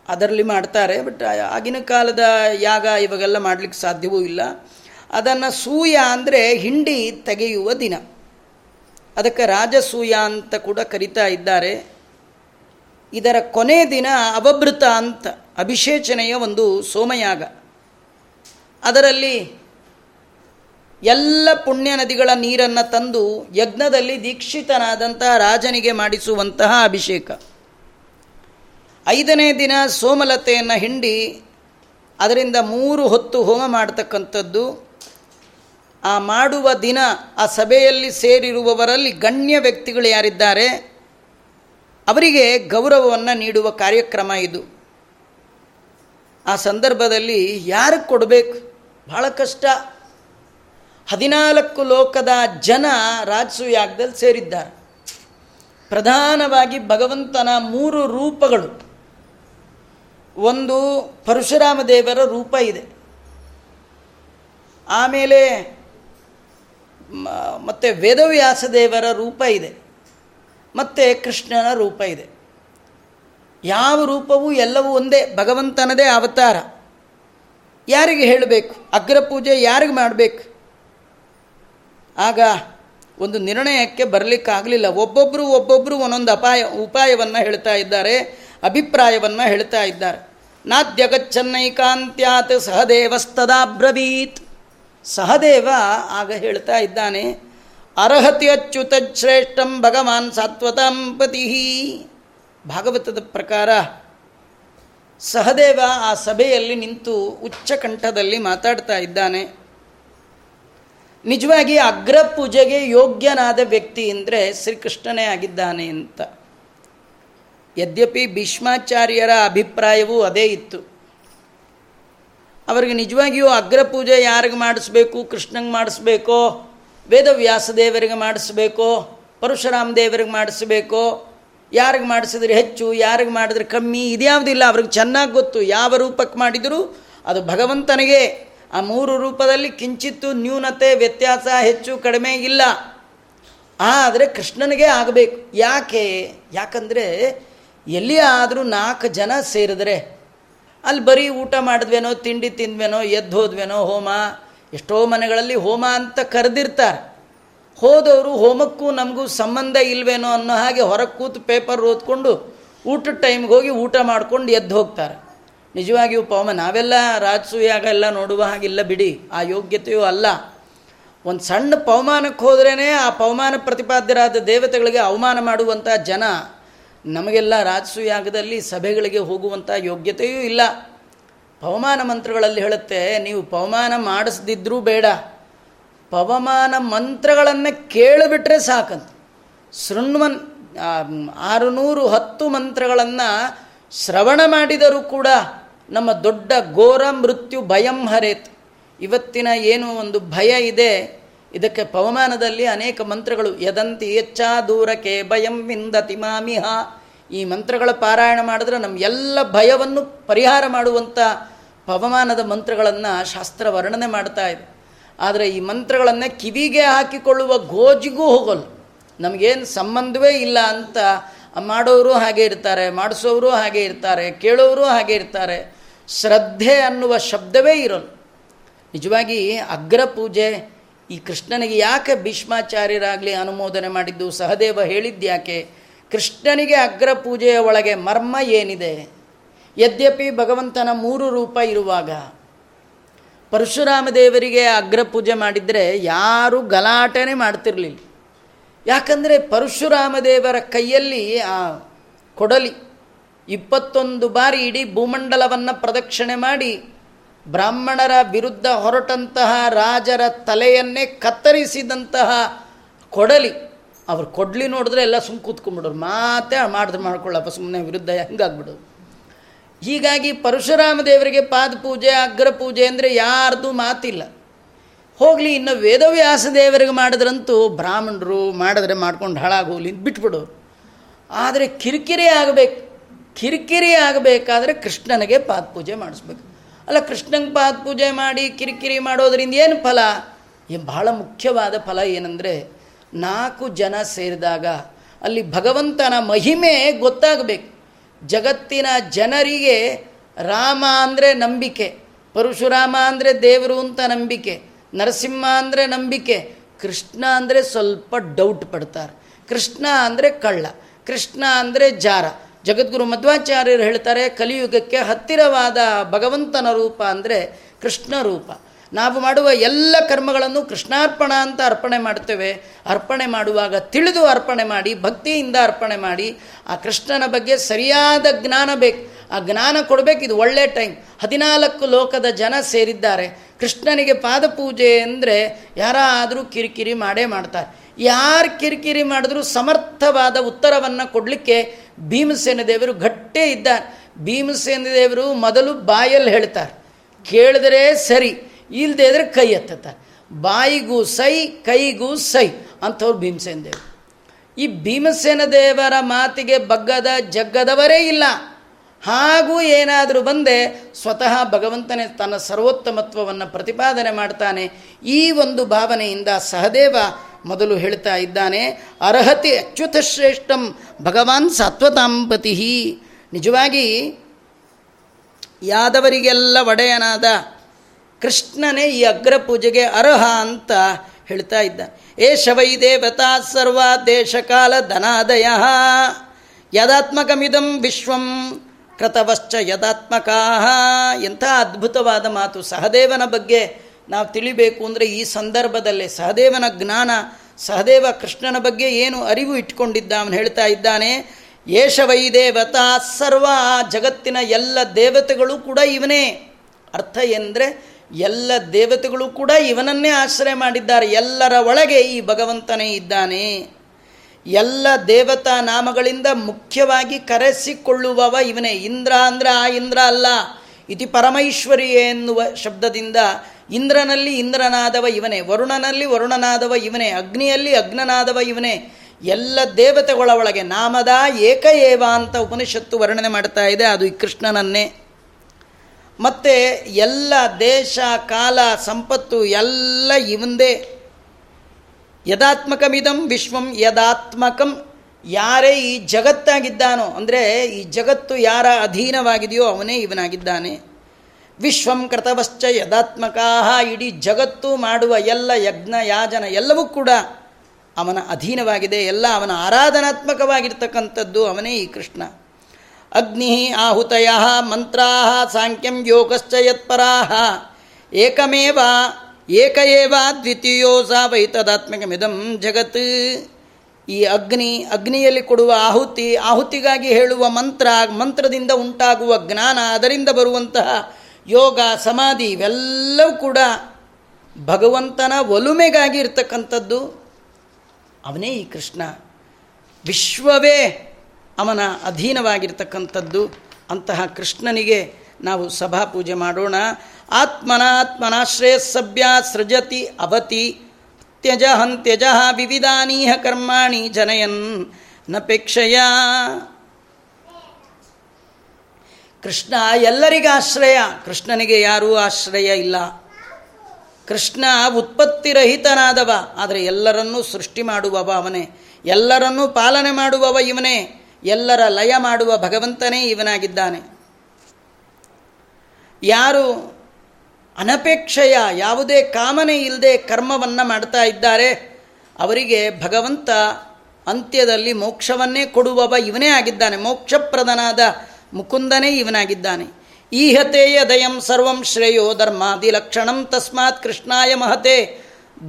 ಅದರಲ್ಲಿ ಮಾಡ್ತಾರೆ. ಬಟ್ ಆಗಿನ ಕಾಲದ ಯಾಗ ಇವಾಗೆಲ್ಲ ಮಾಡಲಿಕ್ಕೆ ಸಾಧ್ಯವೂ ಇಲ್ಲ. ಅದನ್ನು ಸೂಯ ಅಂದರೆ ಹಿಂಡಿ ತೆಗೆಯುವ ದಿನ. ಅದಕ್ಕೆ ರಾಜಸೂಯ ಅಂತ ಕೂಡ ಕರಿತಾ ಇದ್ದಾರೆ. ಇದರ ಕೊನೆ ದಿನ ಅವಭೃತ ಅಂತ ಅಭಿಷೇಚನೆಯ ಒಂದು ಸೋಮಯಾಗ. ಅದರಲ್ಲಿ ಎಲ್ಲ ಪುಣ್ಯ ನದಿಗಳ ನೀರನ್ನು ತಂದು ಯಜ್ಞದಲ್ಲಿ ದೀಕ್ಷಿತನಾದಂತಹ ರಾಜನಿಗೆ ಮಾಡಿಸುವಂತಹ ಅಭಿಷೇಕ. ಐದನೇ ದಿನ ಸೋಮಲತೆಯನ್ನು ಹಿಂಡಿ ಅದರಿಂದ ಮೂರು ಹೊತ್ತು ಹೋಮ ಮಾಡತಕ್ಕಂಥದ್ದು. ಆ ಮಾಡುವ ದಿನ ಆ ಸಭೆಯಲ್ಲಿ ಸೇರಿರುವವರಲ್ಲಿ ಗಣ್ಯ ವ್ಯಕ್ತಿಗಳು ಯಾರಿದ್ದಾರೆ? ಅವರಿಗೆ ಗೌರವವನ್ನು ನೀಡುವ ಕಾರ್ಯಕ್ರಮ ಇದು. ಆ ಸಂದರ್ಭದಲ್ಲಿ ಯಾರು ಕೊಡಬೇಕು? ಬಹಳ ಕಷ್ಟ. ಹದಿನಾಲ್ಕು ಲೋಕದ ಜನ ರಾಜಸೂಯಾಗದಲ್ಲಿ ಸೇರಿದ್ದಾರೆ. ಪ್ರಧಾನವಾಗಿ ಭಗವಂತನ ಮೂರು ರೂಪಗಳು. ಒಂದು ಪರಶುರಾಮ ದೇವರ ರೂಪ ಇದೆ. ಆಮೇಲೆ ಮತ್ತು ವೇದವ್ಯಾಸ ದೇವರ ರೂಪ ಇದೆ. ಮತ್ತು ಕೃಷ್ಣನ ರೂಪ ಇದೆ. ಯಾವ ರೂಪವೂ ಎಲ್ಲವೂ ಒಂದೇ, ಭಗವಂತನದೇ ಅವತಾರ. ಯಾರಿಗೆ ಹೇಳಬೇಕು? ಅಗ್ರಪೂಜೆ ಯಾರಿಗೆ ಮಾಡಬೇಕು? ಆಗ ಒಂದು ನಿರ್ಣಯಕ್ಕೆ ಬರಲಿಕ್ಕಾಗಲಿಲ್ಲ. ಒಬ್ಬೊಬ್ಬರು ಒಬ್ಬೊಬ್ಬರು ಒಂದೊಂದು ಅಪಾಯ, ಉಪಾಯವನ್ನು ಹೇಳ್ತಾ ಇದ್ದಾರೆ, ಅಭಿಪ್ರಾಯವನ್ನು ಹೇಳ್ತಾ ಇದ್ದಾರೆ. ನಾದ್ಯಗಚ್ಚನ್ನೈಕಾಂತ್ಯಾತ್ ಸಹದೇವಸ್ತದಾಬ್ರವೀತ್. ಸಹದೇವ ಆಗ ಹೇಳ್ತಾ ಇದ್ದಾನೆ ಅರ್ಹತಿ ಅಚ್ಯುತ ಶ್ರೇಷ್ಠಂ ಭಗವಾನ್ ಸಾತ್ವತಾಂಪತಿ ಭಾಗವತದ ಪ್ರಕಾರ ಸಹದೇವ ಆ ಸಭೆಯಲ್ಲಿ ನಿಂತು ಉಚ್ಚಕಂಠದಲ್ಲಿ ಮಾತಾಡ್ತಾ ಇದ್ದಾನೆ. ನಿಜವಾಗಿ ಅಗ್ರ ಪೂಜೆಗೆ ಯೋಗ್ಯನಾದ ವ್ಯಕ್ತಿ ಅಂದರೆ ಶ್ರೀಕೃಷ್ಣನೇ ಆಗಿದ್ದಾನೆ ಅಂತ. ಯದ್ಯಪಿ ಭೀಷ್ಮಾಚಾರ್ಯರ ಅಭಿಪ್ರಾಯವೂ ಅದೇ ಇತ್ತು. ಅವರಿಗೆ ನಿಜವಾಗಿಯೂ ಅಗ್ರ ಪೂಜೆ ಯಾರಿಗೆ ಮಾಡಿಸ್ಬೇಕು, ಕೃಷ್ಣಂಗೆ ಮಾಡಿಸ್ಬೇಕೋ ವೇದವ್ಯಾಸ ದೇವರಿಗೆ ಮಾಡಿಸ್ಬೇಕೋ, ಪರಶುರಾಮ ದೇವರಿಗೆ ಮಾಡಿಸ್ಬೇಕೋ, ಯಾರಿಗೆ ಮಾಡಿಸಿದ್ರೆ ಹೆಚ್ಚು, ಯಾರಿಗೆ ಮಾಡಿದ್ರೆ ಕಮ್ಮಿ, ಇದ್ಯಾವುದಿಲ್ಲ, ಅವ್ರಿಗೆ ಚೆನ್ನಾಗಿ ಗೊತ್ತು, ಯಾವ ರೂಪಕ್ಕೆ ಮಾಡಿದರೂ, ಅದು ಭಗವಂತನಿಗೆ. ಆ ಮೂರು ರೂಪದಲ್ಲಿ ಕಿಂಚಿತ್ತು ನ್ಯೂನತೆ, ವ್ಯತ್ಯಾಸ ಹೆಚ್ಚು, ಕಡಿಮೆ ಇಲ್ಲ. ಆದರೆ ಕೃಷ್ಣನಿಗೆ ಆಗಬೇಕು. ಯಾಕೆ? ಯಾಕಂದರೆ ಎಲ್ಲಿ ಆದರೂ ನಾಲ್ಕು ಜನ ಸೇರಿದ್ರೆ, ಅಲ್ಲಿ ಬರೀ ಊಟ ಮಾಡಿದ್ವೇನೋ, ತಿಂಡಿ ತಿಂದ್ವೇನೋ, ಎದ್ದು ಹೋದ್ವೇನೋ, ಹೋಮ ಎಷ್ಟೋ ಮನೆಗಳಲ್ಲಿ ಹೋಮ ಅಂತ ಕರೆದಿರ್ತಾರೆ. ಹೋದವರು ಹೋಮಕ್ಕೂ ನಮಗೂ ಸಂಬಂಧ ಇಲ್ವೇನೋ ಅನ್ನೋ ಹಾಗೆ ಹೊರಗೆ ಕೂತು ಪೇಪರ್ ಓದ್ಕೊಂಡು ಊಟದ ಟೈಮ್ಗೆ ಹೋಗಿ ಊಟ ಮಾಡ್ಕೊಂಡು ಎದ್ದು ಹೋಗ್ತಾರೆ. ನಿಜವಾಗಿಯೂ ಪವಮ, ನಾವೆಲ್ಲ ರಾಜಸೂಯಾಗ ಎಲ್ಲ ನೋಡುವ ಹಾಗಿಲ್ಲ ಬಿಡಿ, ಆ ಯೋಗ್ಯತೆಯೂ ಅಲ್ಲ. ಒಂದು ಸಣ್ಣ ಪವಮಾನಕ್ಕೆ ಹೋದ್ರೇ ಆ ಪವಮಾನ ಪ್ರತಿಪಾದ್ಯರಾದ ದೇವತೆಗಳಿಗೆ ಅವಮಾನ ಮಾಡುವಂಥ ಜನ ನಮಗೆಲ್ಲ ರಾಜಸೂಯಾಗದಲ್ಲಿ ಸಭೆಗಳಿಗೆ ಹೋಗುವಂಥ ಯೋಗ್ಯತೆಯೂ ಇಲ್ಲ. ಪವಮಾನ ಮಂತ್ರಗಳಲ್ಲಿ ಹೇಳುತ್ತೆ, ನೀವು ಪವಮಾನ ಮಾಡಿಸ್ದಿದ್ರೂ ಬೇಡ. ಪವಮಾನ ಮಂತ್ರಗಳನ್ನು ಕೇಳಿಬಿಟ್ರೆ ಸಾಕಂತ. ಶೃಣ್ವನ್ ಆರುನೂರು ಹತ್ತು ಮಂತ್ರಗಳನ್ನು ಶ್ರವಣ ಮಾಡಿದರೂ ಕೂಡ ನಮ್ಮ ದೊಡ್ಡ ಘೋರ ಮೃತ್ಯು ಭಯಂ ಹರೇತ್. ಇವತ್ತಿನ ಏನು ಒಂದು ಭಯ ಇದೆ, ಇದಕ್ಕೆ ಪವಮಾನದಲ್ಲಿ ಅನೇಕ ಮಂತ್ರಗಳು, ಯದಂತಿ ಹೆಚ್ಚಾ ದೂರಕ್ಕೆ ಭಯಂ ವಿಂದತಿ ಮಾಮಿಹ. ಈ ಮಂತ್ರಗಳ ಪಾರಾಯಣ ಮಾಡಿದ್ರೆ ನಮ್ಮ ಎಲ್ಲ ಭಯವನ್ನು ಪರಿಹಾರ ಮಾಡುವಂಥ ಪವಮಾನದ ಮಂತ್ರಗಳನ್ನು ಶಾಸ್ತ್ರ ವರ್ಣನೆ ಮಾಡ್ತಾ ಇದೆ. ಆದರೆ ಈ ಮಂತ್ರಗಳನ್ನು ಕಿವಿಗೆ ಹಾಕಿಕೊಳ್ಳುವ ಗೋಜಿಗೂ ಹೋಗಲ್ಲ. ನಮಗೇನು ಸಂಬಂಧವೇ ಇಲ್ಲ ಅಂತ ಮಾಡೋರು ಹಾಗೆ ಇರ್ತಾರೆ, ಮಾಡಿಸೋರು ಹಾಗೆ ಇರ್ತಾರೆ, ಕೇಳೋರು ಹಾಗೆ ಇರ್ತಾರೆ. ಶ್ರದ್ಧೆ ಅನ್ನುವ ಶಬ್ದವೇ ಇರೋಲ್ಲ. ನಿಜವಾಗಿ ಅಗ್ರ ಪೂಜೆ ಈ ಕೃಷ್ಣನಿಗೆ ಯಾಕೆ ಭೀಷ್ಮಾಚಾರ್ಯರಾಗಲಿ ಅನುಮೋದನೆ ಮಾಡಿದ್ದು? ಸಹದೇವ ಹೇಳಿದ್ಯಾಕೆ ಕೃಷ್ಣನಿಗೆ ಅಗ್ರ ಪೂಜೆಯ ಒಳಗೆ ಮರ್ಮ ಏನಿದೆ? ಯದ್ಯಪಿ ಭಗವಂತನ ಮೂರು ರೂಪ ಇರುವಾಗ ಪರಶುರಾಮ ದೇವರಿಗೆ ಅಗ್ರ ಪೂಜೆ ಮಾಡಿದರೆ ಯಾರೂ ಗಲಾಟೆನೇ ಮಾಡ್ತಿರಲಿಲ್ಲ. ಯಾಕಂದರೆ ಪರಶುರಾಮ ದೇವರ ಕೈಯಲ್ಲಿ ಆ ಕೊಡಲಿ, ಇಪ್ಪತ್ತೊಂದು ಬಾರಿ ಇಡೀ ಭೂಮಂಡಲವನ್ನು ಪ್ರದಕ್ಷಿಣೆ ಮಾಡಿ ಬ್ರಾಹ್ಮಣರ ವಿರುದ್ಧ ಹೊರಟಂತಹ ರಾಜರ ತಲೆಯನ್ನೇ ಕತ್ತರಿಸಿದಂತಹ ಕೊಡಲಿ ಅವ್ರು ಕೊಡ್ಲಿ ನೋಡಿದ್ರೆ ಎಲ್ಲ ಸುಮ್ಮ ಕೂತ್ಕೊಂಡ್ಬಿಡೋರು. ಮಾತೇ ಮಾಡಿದ್ರೆ ಮಾಡ್ಕೊಳ್ಳಪ್ಪ ಸುಮ್ಮನೆ ವಿರುದ್ಧ ಹೆಂಗಾಗ್ಬಿಡೋದು? ಹೀಗಾಗಿ ಪರಶುರಾಮ ದೇವರಿಗೆ ಪಾದ ಪೂಜೆ ಅಗ್ರ ಪೂಜೆ ಅಂದರೆ ಯಾರ್ದು ಮಾತಿಲ್ಲ. ಹೋಗಲಿ, ಇನ್ನು ವೇದವ್ಯಾಸ ದೇವರಿಗೆ ಮಾಡಿದ್ರಂತೂ ಬ್ರಾಹ್ಮಣರು ಮಾಡಿದ್ರೆ ಮಾಡ್ಕೊಂಡು ಹಾಳಾಗೋಲಿ ಬಿಟ್ಬಿಡೋರು. ಆದರೆ ಕಿರಿಕಿರಿ ಆಗಬೇಕು. ಕಿರಿಕಿರಿ ಆಗಬೇಕಾದ್ರೆ ಕೃಷ್ಣನಿಗೆ ಪಾದ ಪೂಜೆ ಮಾಡಿಸ್ಬೇಕು. ಅಲ್ಲ, ಕೃಷ್ಣಂಗೆ ಪಾದ ಪೂಜೆ ಮಾಡಿ, ಕಿರಿಕಿರಿ ಮಾಡೋದರಿಂದ ಏನು ಫಲ? ಈ ಬಹಳ ಮುಖ್ಯವಾದ ಫಲ ಏನಂದರೆ ನಾಲ್ಕು ಜನ ಸೇರಿದಾಗ ಅಲ್ಲಿ ಭಗವಂತನ ಮಹಿಮೆ ಗೊತ್ತಾಗಬೇಕು. ಜಗತ್ತಿನ ಜನರಿಗೆ ರಾಮ ಅಂದರೆ ನಂಬಿಕೆ, ಪರಶುರಾಮ ಅಂದರೆ ದೇವರು ಅಂತ ನಂಬಿಕೆ, ನರಸಿಂಹ ಅಂದರೆ ನಂಬಿಕೆ, ಕೃಷ್ಣ ಅಂದರೆ ಸ್ವಲ್ಪ ಡೌಟ್ ಪಡ್ತಾರೆ. ಕೃಷ್ಣ ಅಂದರೆ ಕಳ್ಳ, ಕೃಷ್ಣ ಅಂದರೆ ಜಾರ. ಜಗದ್ಗುರು ಮಧ್ವಾಚಾರ್ಯರು ಹೇಳ್ತಾರೆ, ಕಲಿಯುಗಕ್ಕೆ ಹತ್ತಿರವಾದ ಭಗವಂತನ ರೂಪ ಅಂದರೆ ಕೃಷ್ಣ ರೂಪ. ನಾವು ಮಾಡುವ ಎಲ್ಲ ಕರ್ಮಗಳನ್ನು ಕೃಷ್ಣಾರ್ಪಣ ಅಂತ ಅರ್ಪಣೆ ಮಾಡ್ತೇವೆ. ಅರ್ಪಣೆ ಮಾಡುವಾಗ ತಿಳಿದು ಅರ್ಪಣೆ ಮಾಡಿ, ಭಕ್ತಿಯಿಂದ ಅರ್ಪಣೆ ಮಾಡಿ, ಆ ಕೃಷ್ಣನ ಬಗ್ಗೆ ಸರಿಯಾದ ಜ್ಞಾನ ಬೇಕು. ಆ ಜ್ಞಾನ ಕೊಡಬೇಕು, ಇದು ಒಳ್ಳೆ ಟೈಮ್. ಹದಿನಾಲ್ಕು ಲೋಕದ ಜನ ಸೇರಿದ್ದಾರೆ. ಕೃಷ್ಣನಿಗೆ ಪಾದಪೂಜೆ ಅಂದರೆ ಯಾರಾದರೂ ಕಿರಿಕಿರಿ ಮಾಡೇ ಮಾಡ್ತಾರೆ. ಯಾರು ಕಿರಿಕಿರಿ ಮಾಡಿದ್ರೂ ಸಮರ್ಥವಾದ ಉತ್ತರವನ್ನು ಕೊಡಲಿಕ್ಕೆ ಭೀಮಸೇನ ದೇವರು ಗಟ್ಟೇ ಇದ್ದಾರೆ. ಭೀಮಸೇನ ದೇವರು ಮೊದಲು ಬಾಯಲ್ಲಿ ಹೇಳ್ತಾರೆ. ಕೇಳಿದ್ರೆ ಸರಿ ಇಲ್ಲದೆ ಇದ್ರೆ ಕೈ ಎತ್ತುತ್ತಾರೆ. ಬಾಯಿಗೂ ಸೈ, ಕೈಗೂ ಸೈ ಅಂಥವ್ರು ಭೀಮಸೇನ ದೇವರು. ಈ ಭೀಮಸೇನ ದೇವರ ಮಾತಿಗೆ ಬಗ್ಗದ ಜಗ್ಗದವರೇ ಇಲ್ಲ. ಹಾಗೂ ಏನಾದರೂ ಬಂದೆ ಸ್ವತಃ ಭಗವಂತನೇ ತನ್ನ ಸರ್ವೋತ್ತಮತ್ವವನ್ನು ಪ್ರತಿಪಾದನೆ ಮಾಡ್ತಾನೆ. ಈ ಒಂದು ಭಾವನೆಯಿಂದ ಸಹದೇವ ಮೊದಲು ಹೇಳ್ತಾ ಇದ್ದಾನೆ, ಅರ್ಹತಿ ಅಚ್ಯುತ ಶ್ರೇಷ್ಠಂ ಭಗವಾನ್ ಸತ್ವತಾಂಪತಿ ನಿಜವಾಗಿ ಯಾದವರಿಗೆಲ್ಲ ಒಡೆಯನಾದ ಕೃಷ್ಣನೇ ಈ ಅಗ್ರ ಪೂಜೆಗೆ ಅರ್ಹ ಅಂತ ಹೇಳ್ತಾ ಇದ್ದ. ಏಷ ವೈ ದೇವತಾ ಸರ್ವ ದೇಶಕಾಲ ಧನಾದಯ. ಯದಾತ್ಮಕಮಿದಂ ವಿಶ್ವಂ ಕೃತವಶ್ಚ ಯದಾತ್ಮಕಾ ಎಂಥ ಅದ್ಭುತವಾದ ಮಾತು. ಸಹದೇವನ ಬಗ್ಗೆ ನಾವು ತಿಳಿಬೇಕು ಅಂದರೆ ಈ ಸಂದರ್ಭದಲ್ಲೇ ಸಹದೇವನ ಜ್ಞಾನ, ಸಹದೇವ ಕೃಷ್ಣನ ಬಗ್ಗೆ ಏನು ಅರಿವು ಇಟ್ಕೊಂಡಿದ್ದ ಅವನು ಹೇಳ್ತಾ ಇದ್ದಾನೆ ಏಷ ವೈ ದೇವತಾ ಸರ್ವ ಜಗತ್ತಿನ ಎಲ್ಲ ದೇವತೆಗಳು ಕೂಡ ಇವನೇ. ಅರ್ಥ ಎಂದರೆ ಎಲ್ಲ ದೇವತೆಗಳು ಕೂಡ ಇವನನ್ನೇ ಆಶ್ರಯ ಮಾಡಿದ್ದಾರೆ. ಎಲ್ಲರ ಒಳಗೆ ಈ ಭಗವಂತನೇ ಇದ್ದಾನೆ. ಎಲ್ಲ ದೇವತಾ ನಾಮಗಳಿಂದ ಮುಖ್ಯವಾಗಿ ಕರೆಸಿಕೊಳ್ಳುವವ ಇವನೇ. ಇಂದ್ರ ಅಂದ್ರೆ ಆ ಇಂದ್ರ ಅಲ್ಲ. ಇತಿ ಪರಮೈಶ್ವರಿ ಎನ್ನುವ ಶಬ್ದದಿಂದ ಇಂದ್ರನಲ್ಲಿ ಇಂದ್ರನಾದವ ಇವನೇ. ವರುಣನಲ್ಲಿ ವರುಣನಾದವ ಇವನೇ. ಅಗ್ನಿಯಲ್ಲಿ ಅಗ್ನನಾದವ ಇವನೇ. ಎಲ್ಲ ದೇವತೆಗಳ ಒಳಗೆ ನಾಮದ ಏಕ ಏವ ಅಂತ ಉಪನಿಷತ್ತು ವರ್ಣನೆ ಮಾಡ್ತಾ ಇದೆ. ಅದು ಈ ಕೃಷ್ಣನನ್ನೇ. ಮತ್ತು ಎಲ್ಲ ದೇಶ, ಕಾಲ, ಸಂಪತ್ತು ಎಲ್ಲ ಇವಂದೇ. ಯದಾತ್ಮಕಮಿದಂ ವಿಶ್ವಂ ಯದಾತ್ಮಕಂ. ಯಾರೇ ಈ ಜಗತ್ತಾಗಿದ್ದಾನೋ, ಅಂದರೆ ಈ ಜಗತ್ತು ಯಾರ ಅಧೀನವಾಗಿದೆಯೋ ಅವನೇ ಇವನಾಗಿದ್ದಾನೆ. ವಿಶ್ವಂ ಕೃತವಶ್ಚ ಯದಾತ್ಮಕಾ ಇಡೀ ಜಗತ್ತು ಮಾಡುವ ಎಲ್ಲ ಯಜ್ಞ, ಯಾಜನ ಎಲ್ಲವೂ ಕೂಡ ಅವನ ಅಧೀನವಾಗಿದೆ. ಎಲ್ಲ ಅವನ ಆರಾಧನಾತ್ಮಕವಾಗಿರ್ತಕ್ಕಂಥದ್ದು ಅವನೇ ಈ ಕೃಷ್ಣ. ಅಗ್ನಿ ಆಹುತಯ ಮಂತ್ರ ಸಾಂಖ್ಯಂ ಯೋಗಶ್ಚ ಯತ್ಪರಾ. ಏಕಮೇವ, ಏಕ ಏವ ದ್ವಿತೀಯೋ ಸಾ ವೈತದಾತ್ಮಕಮಿದಂ ಜಗತ್. ಈ ಅಗ್ನಿ, ಅಗ್ನಿಯಲ್ಲಿ ಕೊಡುವ ಆಹುತಿ, ಆಹುತಿಗಾಗಿ ಹೇಳುವ ಮಂತ್ರ, ಮಂತ್ರದಿಂದ ಉಂಟಾಗುವ ಜ್ಞಾನ, ಅದರಿಂದ ಬರುವಂತಹ ಯೋಗ, ಸಮಾಧಿ ಇವೆಲ್ಲವೂ ಕೂಡ ಭಗವಂತನ ಒಲುಮೆಗಾಗಿ ಇರ್ತಕ್ಕಂಥದ್ದು. ಅವನೇ ಈ ಕೃಷ್ಣ. ವಿಶ್ವವೇ ಅವನ ಅಧೀನವಾಗಿರ್ತಕ್ಕಂಥದ್ದು, ಅಂತಹ ಕೃಷ್ಣನಿಗೆ ನಾವು ಸಭಾ ಪೂಜೆ ಮಾಡೋಣ. ಆತ್ಮನಾತ್ಮನಾಶ್ರೇಯಸ್ಸಭ್ಯ ಸೃಜತಿ ಅವತಿ ತ್ಯಜ ಹಂತ್ಯಜ ವಿವಿಧಾನೀಹ ಕರ್ಮಾಣಿ ಜನಯನ್ ನಪೇಕ್ಷೆಯ. ಕೃಷ್ಣ ಎಲ್ಲರಿಗೂ ಆಶ್ರಯ, ಕೃಷ್ಣನಿಗೆ ಯಾರೂ ಆಶ್ರಯ ಇಲ್ಲ. ಕೃಷ್ಣ ಉತ್ಪತ್ತಿರಹಿತನಾದವ ಆದರೆ ಎಲ್ಲರನ್ನೂ ಸೃಷ್ಟಿ ಮಾಡುವವ ಅವನೇ. ಎಲ್ಲರನ್ನೂ ಪಾಲನೆ ಮಾಡುವವ ಇವನೇ. ಎಲ್ಲರ ಲಯ ಮಾಡುವ ಭಗವಂತನೇ ಇವನಾಗಿದ್ದಾನೆ. ಯಾರು ಅನಪೇಕ್ಷೆಯ ಯಾವುದೇ ಕಾಮನೆ ಇಲ್ಲದೆ ಕರ್ಮವನ್ನು ಮಾಡ್ತಾ ಇದ್ದಾರೆ, ಅವರಿಗೆ ಭಗವಂತ ಅಂತ್ಯದಲ್ಲಿ ಮೋಕ್ಷವನ್ನೇ ಕೊಡುವವ ಇವನೇ ಆಗಿದ್ದಾನೆ. ಮೋಕ್ಷಪ್ರದನಾದ ಮುಕುಂದನೇ ಇವನಾಗಿದ್ದಾನೆ. ಈಹತೆಯ ದಯಂ ಸರ್ವಂ ಶ್ರೇಯೋ ಧರ್ಮಾದಿಲಕ್ಷಣಂ ತಸ್ಮಾತ್ ಕೃಷ್ಣಾಯ ಮಹತೆ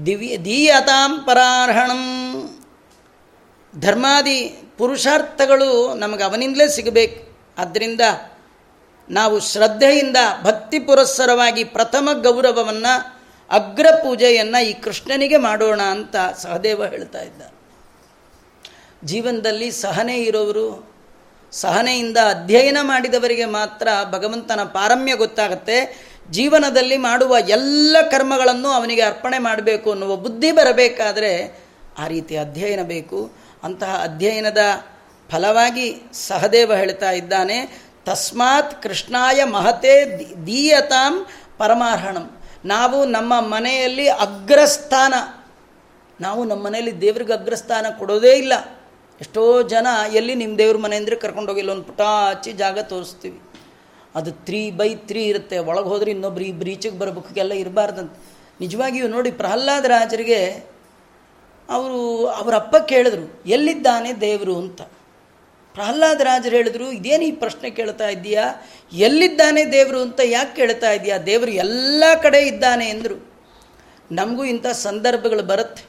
ದಿವ್ಯ ದೀಯತಾಂ ಪರಾರ್ಹಣಂ. ಧರ್ಮಾದಿ ಪುರುಷಾರ್ಥಗಳು ನಮಗೆ ಅವನಿಂದಲೇ ಸಿಗಬೇಕು. ಆದ್ದರಿಂದ ನಾವು ಶ್ರದ್ಧೆಯಿಂದ ಭಕ್ತಿ ಪುರಸ್ಸರವಾಗಿ ಪ್ರಥಮ ಗೌರವವನ್ನು, ಅಗ್ರ ಪೂಜೆಯನ್ನು ಈ ಕೃಷ್ಣನಿಗೆ ಮಾಡೋಣ ಅಂತ ಸಹದೇವ ಹೇಳ್ತಾ ಇದ್ದ. ಜೀವನದಲ್ಲಿ ಸಹನೆ ಇರೋರು ಸಹನೆಯಿಂದ ಅಧ್ಯಯನ ಮಾಡಿದವರಿಗೆ ಮಾತ್ರ ಭಗವಂತನ ಪಾರಮ್ಯ ಗೊತ್ತಾಗುತ್ತೆ. ಜೀವನದಲ್ಲಿ ಮಾಡುವ ಎಲ್ಲ ಕರ್ಮಗಳನ್ನು ಅವನಿಗೆ ಅರ್ಪಣೆ ಮಾಡಬೇಕು ಅನ್ನುವ ಬುದ್ಧಿ ಬರಬೇಕಾದರೆ ಆ ರೀತಿ ಅಧ್ಯಯನ ಬೇಕು. ಅಂತಹ ಅಧ್ಯಯನದ ಫಲವಾಗಿ ಸಹದೇವ ಹೇಳ್ತಾ ಇದ್ದಾನೆ, ತಸ್ಮಾತ್ ಕೃಷ್ಣಾಯ ಮಹತೆ ದೀಯತಾಂ ಪರಮಾರ್ಹಣಂ. ನಾವು ನಮ್ಮ ಮನೆಯಲ್ಲಿ ಅಗ್ರಸ್ಥಾನ. ನಾವು ನಮ್ಮ ಮನೆಯಲ್ಲಿ ದೇವ್ರಿಗೆ ಅಗ್ರಸ್ಥಾನ ಕೊಡೋದೇ ಇಲ್ಲ. ಎಷ್ಟೋ ಜನ, ಎಲ್ಲಿ ನಿಮ್ಮ ದೇವ್ರ ಮನೆ ಅಂದರೆ ಕರ್ಕೊಂಡೋಗಿ ಒಂದು ಪುಟ ಹಚ್ಚಿ ಜಾಗ ತೋರಿಸ್ತೀವಿ. ಅದು ತ್ರೀ ಬೈ ತ್ರೀ ಇರುತ್ತೆ. ಒಳಗೆ ಹೋದ್ರೆ ಇನ್ನೊಬ್ರು ಈ ಬ್ರೀಚಿಗೆ ಬರಬೇಕೆಲ್ಲ ಇರಬಾರ್ದಂತ. ನಿಜವಾಗಿಯೂ ನೋಡಿ ಪ್ರಹ್ಲಾದ ರಾಜರಿಗೆ ಅವರು ಅವರ ಅಪ್ಪ ಕೇಳಿದ್ರು, ಎಲ್ಲಿದ್ದಾನೆ ದೇವರು ಅಂತ? ಪ್ರಹ್ಲಾದ ರಾಜರು ಹೇಳಿದ್ರು, ಇದೇನು ಈ ಪ್ರಶ್ನೆ ಕೇಳ್ತಾ ಇದ್ದೀಯಾ? ಎಲ್ಲಿದ್ದಾನೆ ದೇವರು ಅಂತ ಯಾಕೆ ಕೇಳ್ತಾ ಇದೆಯಾ ದೇವರು ಎಲ್ಲ ಕಡೆ ಇದ್ದಾನೆ ಎಂದರು. ನಮಗೂ ಇಂಥ ಸಂದರ್ಭಗಳು ಬರುತ್ತೆ.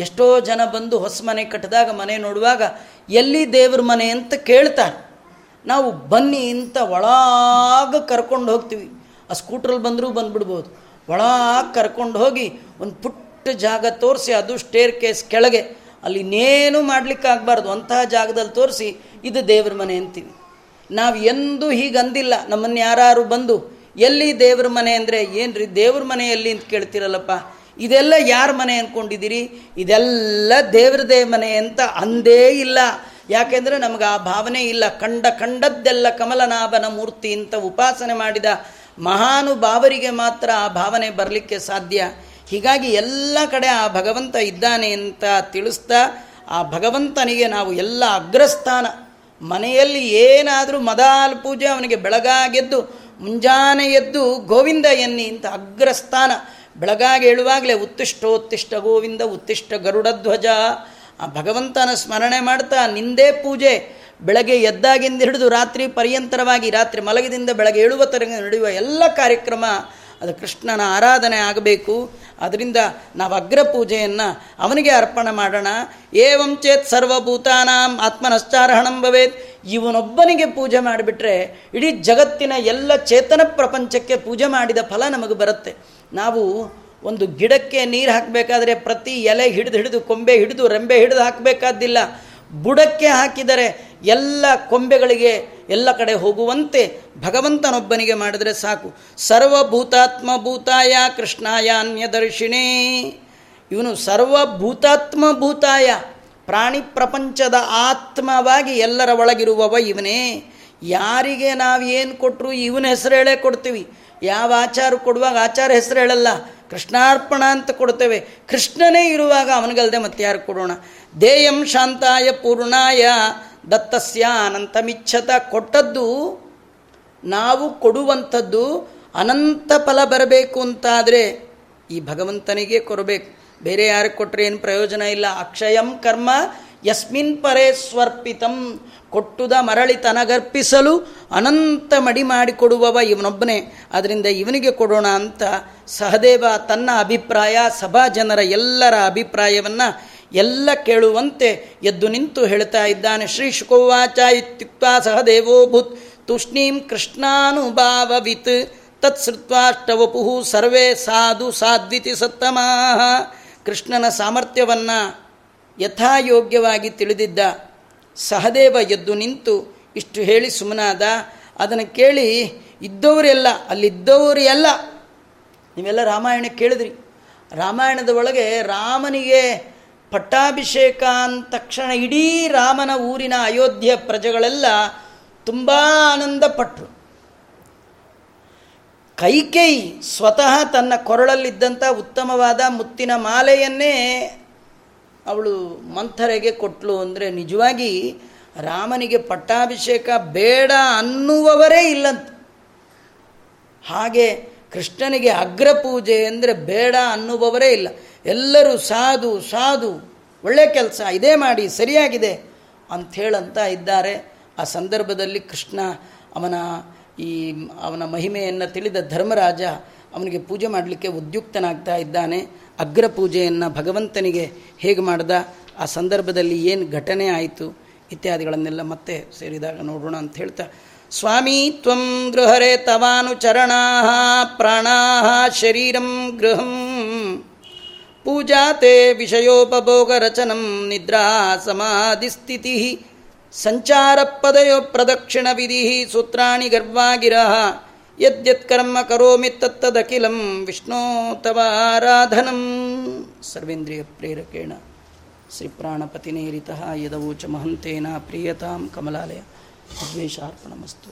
ಎಷ್ಟೋ ಜನ ಬಂದು ಹೊಸ ಮನೆ ಕಟ್ಟಿದಾಗ ಮನೆ ನೋಡುವಾಗ, ಎಲ್ಲಿ ದೇವ್ರ ಮನೆ ಅಂತ ಕೇಳ್ತಾರೆ. ನಾವು ಬನ್ನಿ ಅಂತ ಒಳಾಗ ಕರ್ಕೊಂಡು ಹೋಗ್ತೀವಿ. ಆ ಸ್ಕೂಟ್ರಲ್ಲಿ ಬಂದರೂ ಬಂದ್ಬಿಡ್ಬೋದು. ಒಳಾಗ ಕರ್ಕೊಂಡು ಹೋಗಿ ಒಂದು ಪುಟ್ಟ ಜಾಗ ತೋರಿಸಿ ಅದು ಸ್ಟೇರ್ ಕೇಸ್ ಕೆಳಗೆ. ಅಲ್ಲಿ ಇನ್ನೇನು ಮಾಡಲಿಕ್ಕೆ ಆಗಬಾರ್ದು. ಅಂತಹ ಜಾಗದಲ್ಲಿ ತೋರಿಸಿ, ಇದು ದೇವ್ರ ಮನೆ ಅಂತೀವಿ. ನಾವು ಎಂದೂ ಹೀಗೆ ಅಂದಿಲ್ಲ. ನಮ್ಮನ್ನು ಯಾರು ಬಂದು, ಎಲ್ಲಿ ದೇವ್ರ ಮನೆ ಅಂದರೆ ಏನು ರೀ ದೇವ್ರ ಮನೆಯಲ್ಲಿ ಅಂತ ಕೇಳ್ತಿರಲ್ಲಪ್ಪ? ಇದೆಲ್ಲ ಯಾರ ಮನೆ ಅಂದ್ಕೊಂಡಿದ್ದೀರಿ ಇದೆಲ್ಲ ದೇವ್ರದೇ ಮನೆ ಅಂತ ಅಂದೇ ಇಲ್ಲ. ಯಾಕೆಂದರೆ ನಮಗೆ ಆ ಭಾವನೆ ಇಲ್ಲ. ಕಂಡ ಕಂಡದ್ದೆಲ್ಲ ಕಮಲನಾಭನ ಮೂರ್ತಿ ಅಂತ ಉಪಾಸನೆ ಮಾಡಿದ ಮಹಾನುಭಾವರಿಗೆ ಮಾತ್ರ ಆ ಭಾವನೆ ಬರಲಿಕ್ಕೆ ಸಾಧ್ಯ. ಹೀಗಾಗಿ ಎಲ್ಲ ಕಡೆ ಆ ಭಗವಂತ ಇದ್ದಾನೆ ಅಂತ ತಿಳಿಸ್ತಾ ಆ ಭಗವಂತನಿಗೆ ನಾವು ಎಲ್ಲ ಅಗ್ರಸ್ಥಾನ. ಮನೆಯಲ್ಲಿ ಏನಾದರೂ ಮದಾಲ್ ಪೂಜೆ ಅವನಿಗೆ ಬೆಳಗಾಗೆದ್ದು, ಮುಂಜಾನೆ ಎದ್ದು ಗೋವಿಂದ ಎನ್ನಿ ಇಂಥ ಅಗ್ರಸ್ಥಾನ. ಬೆಳಗಾಗಿ ಹೇಳುವಾಗಲೇ ಉತ್ತಿಷ್ಟೋತ್ತಿಷ್ಟ ಗೋವಿಂದ ಉತ್ತಿಷ್ಟ ಗರುಡಧ್ವಜ ಆ ಭಗವಂತನ ಸ್ಮರಣೆ ಮಾಡ್ತಾ ನಿಂದೇ ಪೂಜೆ. ಬೆಳಗ್ಗೆ ಎದ್ದಾಗಿಂದ ಹಿಡಿದು ರಾತ್ರಿ ಪರ್ಯಂತರವಾಗಿ ರಾತ್ರಿ ಮಲಗಿದಿಂದ ಬೆಳಗ್ಗೆ ಏಳುವ ತರಗ ನಡೆಯುವ ಎಲ್ಲ ಕಾರ್ಯಕ್ರಮ, ಅದು ಕೃಷ್ಣನ ಆರಾಧನೆ ಆಗಬೇಕು. ಅದರಿಂದ ನಾವು ಅಗ್ರ ಪೂಜೆಯನ್ನು ಅವನಿಗೆ ಅರ್ಪಣೆ ಮಾಡೋಣ. ಏವಂ ಚೇತ್ ಸರ್ವಭೂತಾನಾಂ ಆತ್ಮನಶ್ಚಾರಹಣಂ ಭವೇತ್. ಇವನೊಬ್ಬನಿಗೆ ಪೂಜೆ ಮಾಡಿಬಿಟ್ರೆ ಇಡೀ ಜಗತ್ತಿನ ಎಲ್ಲ ಚೇತನ ಪ್ರಪಂಚಕ್ಕೆ ಪೂಜೆ ಮಾಡಿದ ಫಲ ನಮಗೆ ಬರುತ್ತೆ. ನಾವು ಒಂದು ಗಿಡಕ್ಕೆ ನೀರು ಹಾಕಬೇಕಾದ್ರೆ ಪ್ರತಿ ಎಲೆ ಹಿಡಿದು ಹಿಡಿದು ಕೊಂಬೆ ಹಿಡಿದು ರೆಂಬೆ ಹಿಡಿದು ಹಾಕಬೇಕಾದ್ದಿಲ್ಲ. ಬುಡಕ್ಕೆ ಹಾಕಿದರೆ ಎಲ್ಲ ಕೊಂಬೆಗಳಿಗೆ ಎಲ್ಲ ಕಡೆ ಹೋಗುವಂತೆ ಭಗವಂತನೊಬ್ಬನಿಗೆ ಮಾಡಿದರೆ ಸಾಕು. ಸರ್ವಭೂತಾತ್ಮ ಭೂತಾಯ ಕೃಷ್ಣಾಯ ಅನ್ಯದರ್ಶಿಣೇ. ಇವನು ಸರ್ವಭೂತಾತ್ಮ ಭೂತಾಯ ಪ್ರಾಣಿ ಪ್ರಪಂಚದ ಆತ್ಮವಾಗಿ ಎಲ್ಲರ ಒಳಗಿರುವವ ಇವನೇ. ಯಾರಿಗೆ ನಾವು ಏನು ಕೊಟ್ಟರು ಇವನ ಹೆಸರು ಹೇಳೇ ಕೊಡ್ತೀವಿ. ಯಾವ ಆಚಾರ ಕೊಡುವಾಗ ಆಚಾರ ಹೆಸರು ಹೇಳಲ್ಲ. ಕೃಷ್ಣಾರ್ಪಣ ಅಂತ ಕೊಡ್ತೇವೆ. ಕೃಷ್ಣನೇ ಇರುವಾಗ ಅವನಿಗಲ್ದೆ ಮತ್ತೆ ಯಾರು ಕೊಡೋಣ. ದೇಯಂ ಶಾಂತಾಯ ಪೂರ್ಣಾಯ ದತ್ತಸ್ಯ ಅನಂತಮಿಚ್ಛತ ಕೊಟ್ಟದ್ದು ನಾವು ಕೊಡುವಂಥದ್ದು ಅನಂತ ಫಲ ಬರಬೇಕು ಅಂತಾದರೆ ಈ ಭಗವಂತನಿಗೆ ಕೊರಬೇಕು ಬೇರೆ ಯಾರು ಕೊಟ್ಟರೆ ಏನು ಪ್ರಯೋಜನ ಇಲ್ಲ. ಅಕ್ಷಯಂ ಕರ್ಮ ಯಸ್ಮಿನ್ ಪರೇ ಸ್ವರ್ಪಿತಂ. ಕೊಟ್ಟುದ ಮರಳಿ ತನಗರ್ಪಿಸಲು ಅನಂತ ಮಡಿ ಮಾಡಿಕೊಡುವವ ಇವನೊಬ್ಬನೇ. ಅದರಿಂದ ಇವನಿಗೆ ಕೊಡೋಣ ಅಂತ ಸಹದೇವ ತನ್ನ ಅಭಿಪ್ರಾಯ, ಸಭಾ ಜನರ ಎಲ್ಲರ ಅಭಿಪ್ರಾಯವನ್ನು ಎಲ್ಲ ಕೇಳುವಂತೆ ಎದ್ದು ನಿಂತು ಹೇಳ್ತಾ ಇದ್ದಾನೆ. ಶ್ರೀ ಶುಕೋವಾಚ ಇತ್ಯುಕ್ತ ಸಹ ದೇವೋಭೂತ್ ತೂಷ್ಣೀಂ ಕೃಷ್ಣಾನುಭಾವವಿತ್. ತತ್ಸೃತ್ವಾಷ್ಟವಪುಹು ಸರ್ವೇ ಸಾಧು ಸಾಧ್ವಿತಿ ಸತ್ತಮಾ ಕೃಷ್ಣನ ಸಾಮರ್ಥ್ಯವನ್ನು ಯಥಾಯೋಗ್ಯವಾಗಿ ತಿಳಿದಿದ್ದ ಸಹದೇವ ಎದ್ದು ನಿಂತು ಇಷ್ಟು ಹೇಳಿ ಸುಮ್ಮನಾದ ಅದನ್ನು ಕೇಳಿ ಇದ್ದವರೆಲ್ಲ ಅಲ್ಲಿದ್ದವರು ಎಲ್ಲ ನೀವೆಲ್ಲ ರಾಮಾಯಣ ಕೇಳಿದ್ರಿ. ರಾಮಾಯಣದ ಒಳಗೆ ರಾಮನಿಗೆ ಪಟ್ಟಾಭಿಷೇಕ ಅಂದ ತಕ್ಷಣ ಇಡೀ ರಾಮನ ಊರಿನ ಅಯೋಧ್ಯೆ ಪ್ರಜೆಗಳೆಲ್ಲ ತುಂಬ ಆನಂದಪಟ್ಟರು ಕೈಕೇಯಿ ಸ್ವತಃ ತನ್ನ ಕೊರಳಲ್ಲಿದ್ದಂಥ ಉತ್ತಮವಾದ ಮುತ್ತಿನ ಮಾಲೆಯನ್ನೇ ಅವಳು ಮಂಥರೆಗೆ ಕೊಟ್ಟಳು ಅಂದರೆ ನಿಜವಾಗಿ ರಾಮನಿಗೆ ಪಟ್ಟಾಭಿಷೇಕ ಬೇಡ ಅನ್ನುವವರೇ ಇಲ್ಲಂತ. ಹಾಗೆ ಕೃಷ್ಣನಿಗೆ ಅಗ್ರಪೂಜೆ ಅಂದರೆ ಬೇಡ ಅನ್ನುವವರೇ ಇಲ್ಲ. ಎಲ್ಲರೂ ಸಾಧು ಸಾಧು, ಒಳ್ಳೆ ಕೆಲಸ, ಇದೇ ಮಾಡಿ, ಸರಿಯಾಗಿದೆ ಅಂಥೇಳಂತ ಇದ್ದಾರೆ. ಆ ಸಂದರ್ಭದಲ್ಲಿ ಕೃಷ್ಣ ಅವನ ಈ ಅವನ ಮಹಿಮೆಯನ್ನು ತಿಳಿದ ಧರ್ಮರಾಜ ಅವನಿಗೆ ಪೂಜೆ ಮಾಡಲಿಕ್ಕೆ ಉದ್ಯುಕ್ತನಾಗ್ತಾ ಇದ್ದಾನೆ. ಅಗ್ರ ಪೂಜೆಯನ್ನು ಭಗವಂತನಿಗೆ ಹೇಗೆ ಮಾಡ್ದ, ಆ ಸಂದರ್ಭದಲ್ಲಿ ಏನು ಘಟನೆ ಆಯಿತು ಇತ್ಯಾದಿಗಳನ್ನೆಲ್ಲ ಮತ್ತೆ ಸೇರಿದಾಗ ನೋಡೋಣ ಅಂತ ಹೇಳ್ತಾ, ಸ್ವಾಮಿ, ತ್ವಂ ಗೃಹರೆ ತವಾನುಚರಣಾ ಪ್ರಾಣಾ ಶರೀರಂ ಗೃಹಂ ಪೂಜಾತೆ ವಿಷಯೋಪಭೋಗರಚನಂ ನಿದ್ರಾ ಸಮಾಧಿಸ್ಥಿತಿ. ಸಂಚಾರಪದಯೋ ಪ್ರದಕ್ಷಿಣ ವಿಧಿ ಸೂತ್ರಾಣಿ ಗರ್ವಾಗಿರ ಯದ್ಯತ್ಕರ್ಮ ಕರೋಮಿ ತತ್ತದಖಿಲಂ ವಿಷ್ಣೋ ತವಾರಾಧನಂ ಸರ್ವೇಂದ್ರಿಯ ಪ್ರೇರಕೇಣ ಶ್ರೀ ಪ್ರಾಣಪತಿನೇರಿತಃ ಯದವೋಚ ಮಹಂತೇನ ಪ್ರಿಯತಾಂ ಕಮಲಾಲಯ. ಅದ್ವೇಷಾರ್ಪಣಮಸ್ತು.